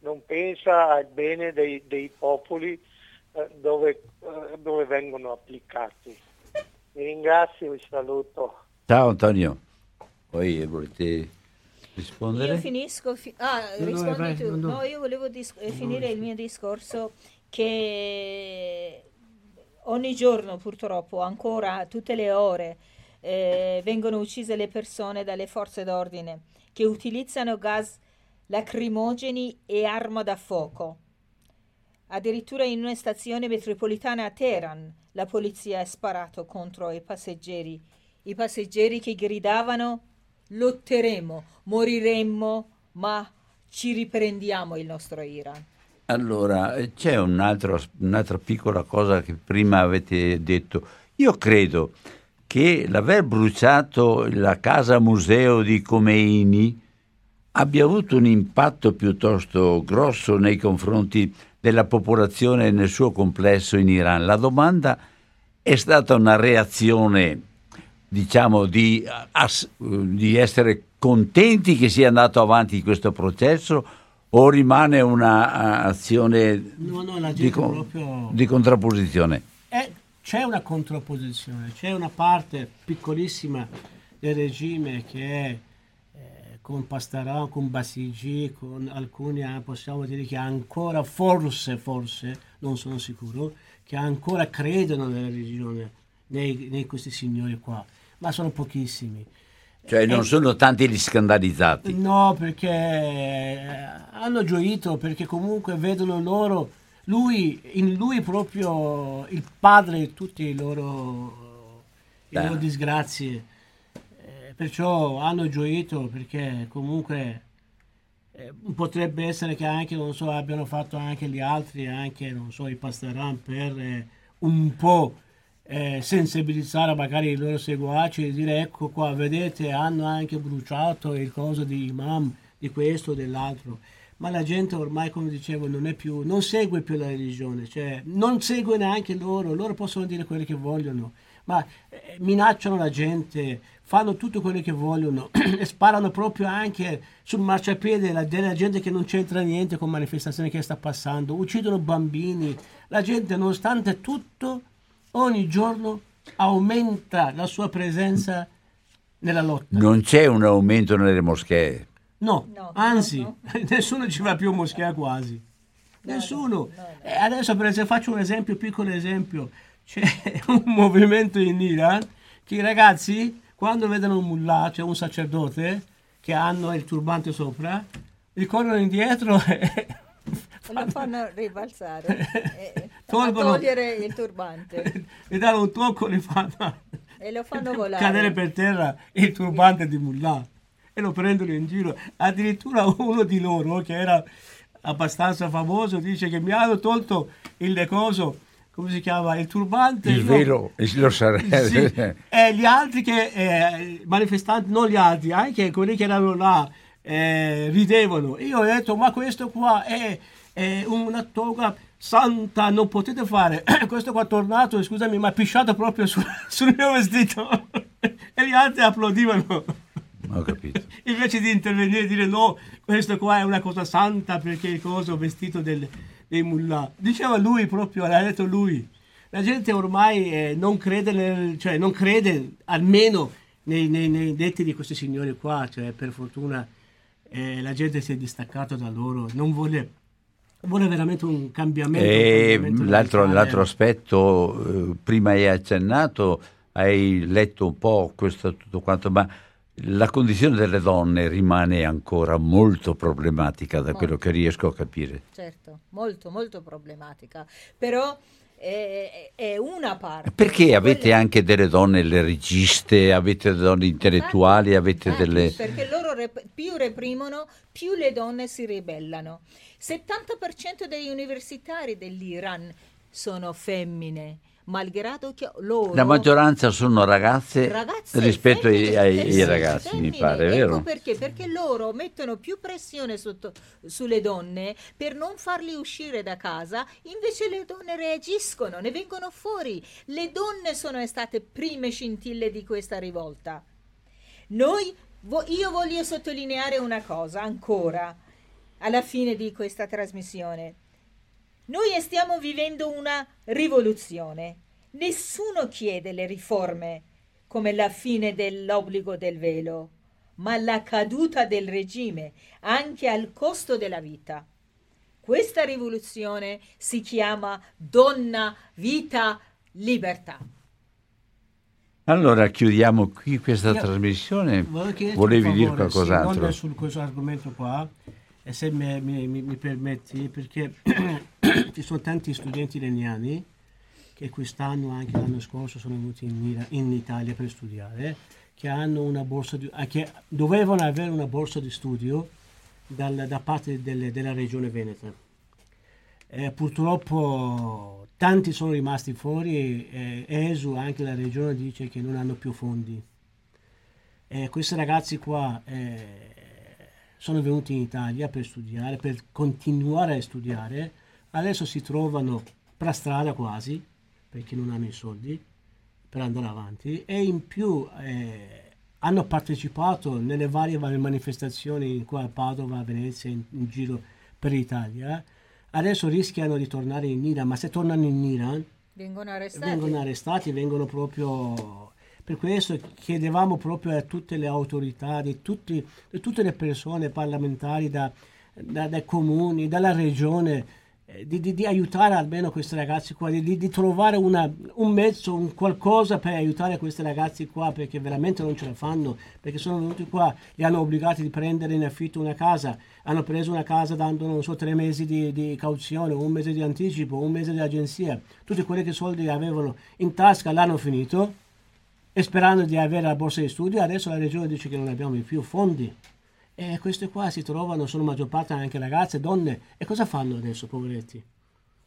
non pensa al bene dei, dei popoli eh, dove, eh, dove vengono applicati. Vi ringrazio vi saluto. Ciao Antonio. Poi volete rispondere? Io finisco. Fi- ah, no, rispondi vai, tu. No, no. io volevo dis- finire il mio discorso che ogni giorno purtroppo, ancora tutte le ore, eh, vengono uccise le persone dalle forze d'ordine che utilizzano gas lacrimogeni e arma da fuoco. Addirittura in una stazione metropolitana a Teheran la polizia ha sparato contro i passeggeri, i passeggeri che gridavano lotteremo, moriremmo, ma ci riprendiamo il nostro Iran. Allora, eh, c'è un altro, un'altra piccola cosa che prima avete detto. Io credo che l'aver bruciato la casa museo di Khomeini abbia avuto un impatto piuttosto grosso nei confronti della popolazione nel suo complesso in Iran. La domanda è stata una reazione diciamo, di, as, di essere contenti che sia andato avanti questo processo o rimane un'azione no, no, di, proprio... di, contrapposizione? È, c'è una contrapposizione, c'è una parte piccolissima del regime che è eh, con Pastaran, con Basigi, con alcuni eh, possiamo dire che ancora forse, forse, non sono sicuro, che ancora credono nella religione, nei, nei questi signori qua ma sono pochissimi. Cioè non sono tanti gli scandalizzati? No, perché hanno gioito, perché comunque vedono loro, lui, in lui proprio il padre di tutte le loro, le loro disgrazie. Eh, perciò hanno gioito perché comunque eh, potrebbe essere che anche, non so, abbiano fatto anche gli altri, anche, non so, i Pastaran per eh, un po' eh, sensibilizzare magari i loro seguaci e dire ecco qua, vedete, hanno anche bruciato il coso di imam, di questo o dell'altro. Ma la gente ormai, come dicevo, non, più, non segue più la religione, cioè non segue neanche loro, loro possono dire quello che vogliono, ma eh, minacciano la gente, fanno tutto quello che vogliono e sparano proprio anche sul marciapiede la, della gente che non c'entra niente con manifestazioni che sta passando, uccidono bambini, la gente nonostante tutto ogni giorno aumenta la sua presenza nella lotta. Non c'è un aumento nelle moschee. No, no anzi, no, no. nessuno ci va più in moschea quasi. nessuno. Eh, adesso per esempio faccio un esempio, piccolo esempio. C'è un movimento in Iran che i ragazzi, quando vedono un mullah, cioè un sacerdote, che hanno il turbante sopra, ricorrono indietro e lo fanno ribalzare e Tolgono, togliere il turbante. E danno un tocco li fanno e lo fanno volare. cadere per terra il turbante di Mullah. E lo prendono in giro. Addirittura uno di loro che era abbastanza famoso dice che mi hanno tolto il decoso come si chiama il turbante. Il velo lo sarebbe sì, e gli altri che eh, manifestanti non gli altri anche quelli che erano là eh, ridevano io ho detto ma questo qua è è una toga santa, non potete fare. Questo qua è tornato, scusami, mi ha pisciato proprio su, sul mio vestito. e gli altri applaudivano. Ho capito. Invece di intervenire e dire no, questo qua è una cosa santa perché il coso vestito del, dei mullah. Diceva lui proprio, l'ha detto lui. la gente ormai eh, non, crede nel, cioè, non crede almeno nei, nei, nei, detti di questi signori qua, cioè, per fortuna eh, la gente si è distaccata da loro, non vuole, vuole veramente un cambiamento. E un cambiamento l'altro, l'altro, aspetto, eh, prima hai accennato, hai letto un po' questo tutto quanto, ma la condizione delle donne rimane ancora molto problematica da molto. quello che riesco a capire. Certo, molto, molto problematica. Però è, è una parte. Perché avete quelle... anche delle donne le registe, avete delle donne intellettuali, infatti, avete infatti, delle... Perché loro rep- più reprimono, più le donne si ribellano. 70% degli universitari dell'Iran sono femmine malgrado che loro... La maggioranza sono ragazze, ragazze rispetto femmine, ai, ai, ai, ragazzi, femmine. mi pare, ecco vero? perché? Perché loro mettono più pressione sotto, sulle donne per non farli uscire da casa, invece le donne reagiscono, ne vengono fuori. Le donne sono state prime scintille di questa rivolta. Noi, vo, io voglio sottolineare una cosa ancora alla fine di questa trasmissione. Noi stiamo vivendo una rivoluzione. Nessuno chiede le riforme come la fine dell'obbligo del velo, ma la caduta del regime, anche al costo della vita. Questa rivoluzione si chiama donna, vita, libertà. Allora chiudiamo qui questa Io trasmissione. Volevi dire qualcos'altro? Sì, su questo argomento qua e se mi, mi, mi permetti, perché ci sono tanti studenti iraniani che quest'anno, anche l'anno scorso, sono venuti in, in Italia per studiare, che, di, eh, che dovevano avere una borsa di studio dal, da parte delle, della regione Veneta. Eh, purtroppo tanti sono rimasti fuori e ESU, anche la regione, dice che non hanno più fondi. Eh, questi ragazzi qua eh, sono venuti in Italia per studiare, per continuare a studiare, adesso si trovano per strada quasi, perché non hanno i soldi per andare avanti, e in più eh, hanno partecipato nelle varie manifestazioni qua a Padova, a Venezia, in, in giro per l'Italia. Adesso rischiano di tornare in Iran, ma se tornano in Iran vengono arrestati, vengono, arrestati, vengono proprio per questo chiedevamo proprio a tutte le autorità, di, tutti, di tutte le persone parlamentari, da, da, dai comuni, dalla regione, eh, di, di, di, aiutare almeno questi ragazzi qua, di, di trovare una, un mezzo, un qualcosa per aiutare questi ragazzi qua perché veramente non ce la fanno, perché sono venuti qua, li hanno obbligati di prendere in affitto una casa, hanno preso una casa dando non so tre mesi di, cauzione, un mese di anticipo, un mese di agenzia, tutti quelli che soldi avevano in tasca l'hanno finito e sperando di avere la borsa di studio, adesso la regione dice che non abbiamo più fondi. E queste qua si trovano, sono maggior parte anche ragazze, donne. E cosa fanno adesso, poveretti?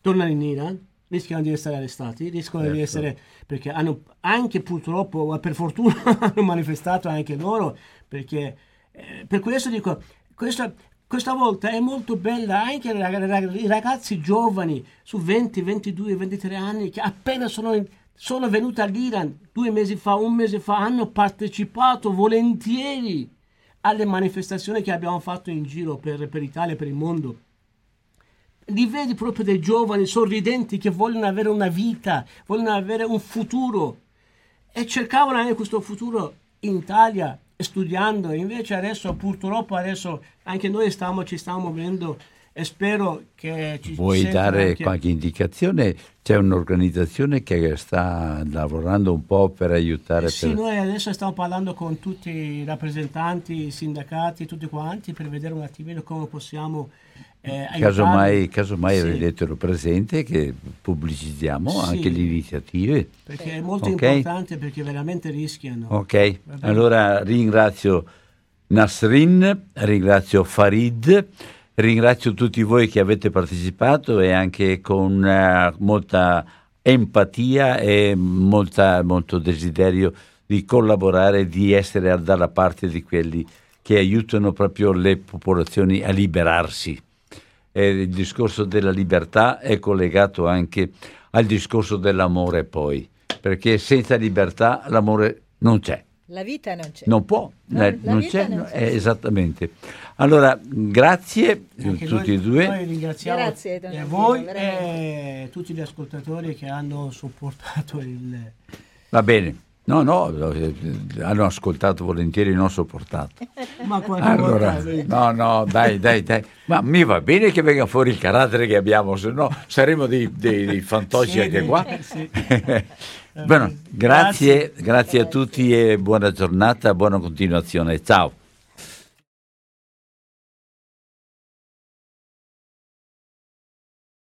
Tornano in Iran, rischiano di essere arrestati, rischiano certo. di essere... perché hanno anche purtroppo, per fortuna, hanno manifestato anche loro, perché eh, per questo dico, questa, questa volta è molto bella anche i ragazzi giovani su 20, 22, 23 anni che appena sono... In, sono venuti all'Iran due mesi fa, un mese fa, hanno partecipato volentieri alle manifestazioni che abbiamo fatto in giro per, per l'Italia per il mondo. Li vedi proprio dei giovani sorridenti che vogliono avere una vita, vogliono avere un futuro e cercavano anche questo futuro in Italia studiando, invece adesso purtroppo adesso anche noi stiamo, ci stiamo muovendo e spero che ci Vuoi dare anche... qualche indicazione? C'è un'organizzazione che sta lavorando un po' per aiutare. Sì, per... noi adesso stiamo parlando con tutti i rappresentanti, i sindacati, tutti quanti, per vedere un attimino come possiamo eh, casomai, casomai sì. rendetelo presente che pubblicizziamo sì. anche le iniziative. Perché è molto okay. importante perché veramente rischiano. Ok, allora ringrazio Nasrin, ringrazio Farid. Ringrazio tutti voi che avete partecipato e anche con uh, molta empatia e molta, molto desiderio di collaborare, di essere dalla parte di quelli che aiutano proprio le popolazioni a liberarsi. E il discorso della libertà è collegato anche al discorso dell'amore poi, perché senza libertà l'amore non c'è. La vita non c'è. Non può, No, eh, la non vita c'è, non no, c'è. eh, esattamente. Allora, grazie Anche tutti noi, e due. Noi ringraziamo Grazie, eh, Antonio, voi veramente. e tutti gli ascoltatori che hanno supportato il... Va bene. No, no, eh, hanno ascoltato volentieri, non sopportato. Ma Allora, volta- no, no, dai, dai, dai. Ma mi va bene che venga fuori il carattere che abbiamo, se no saremo dei, dei, dei fantocci Sì, anche qua. eh, sì. Bueno, grazie, grazie a tutti e buona giornata, buona continuazione. Ciao.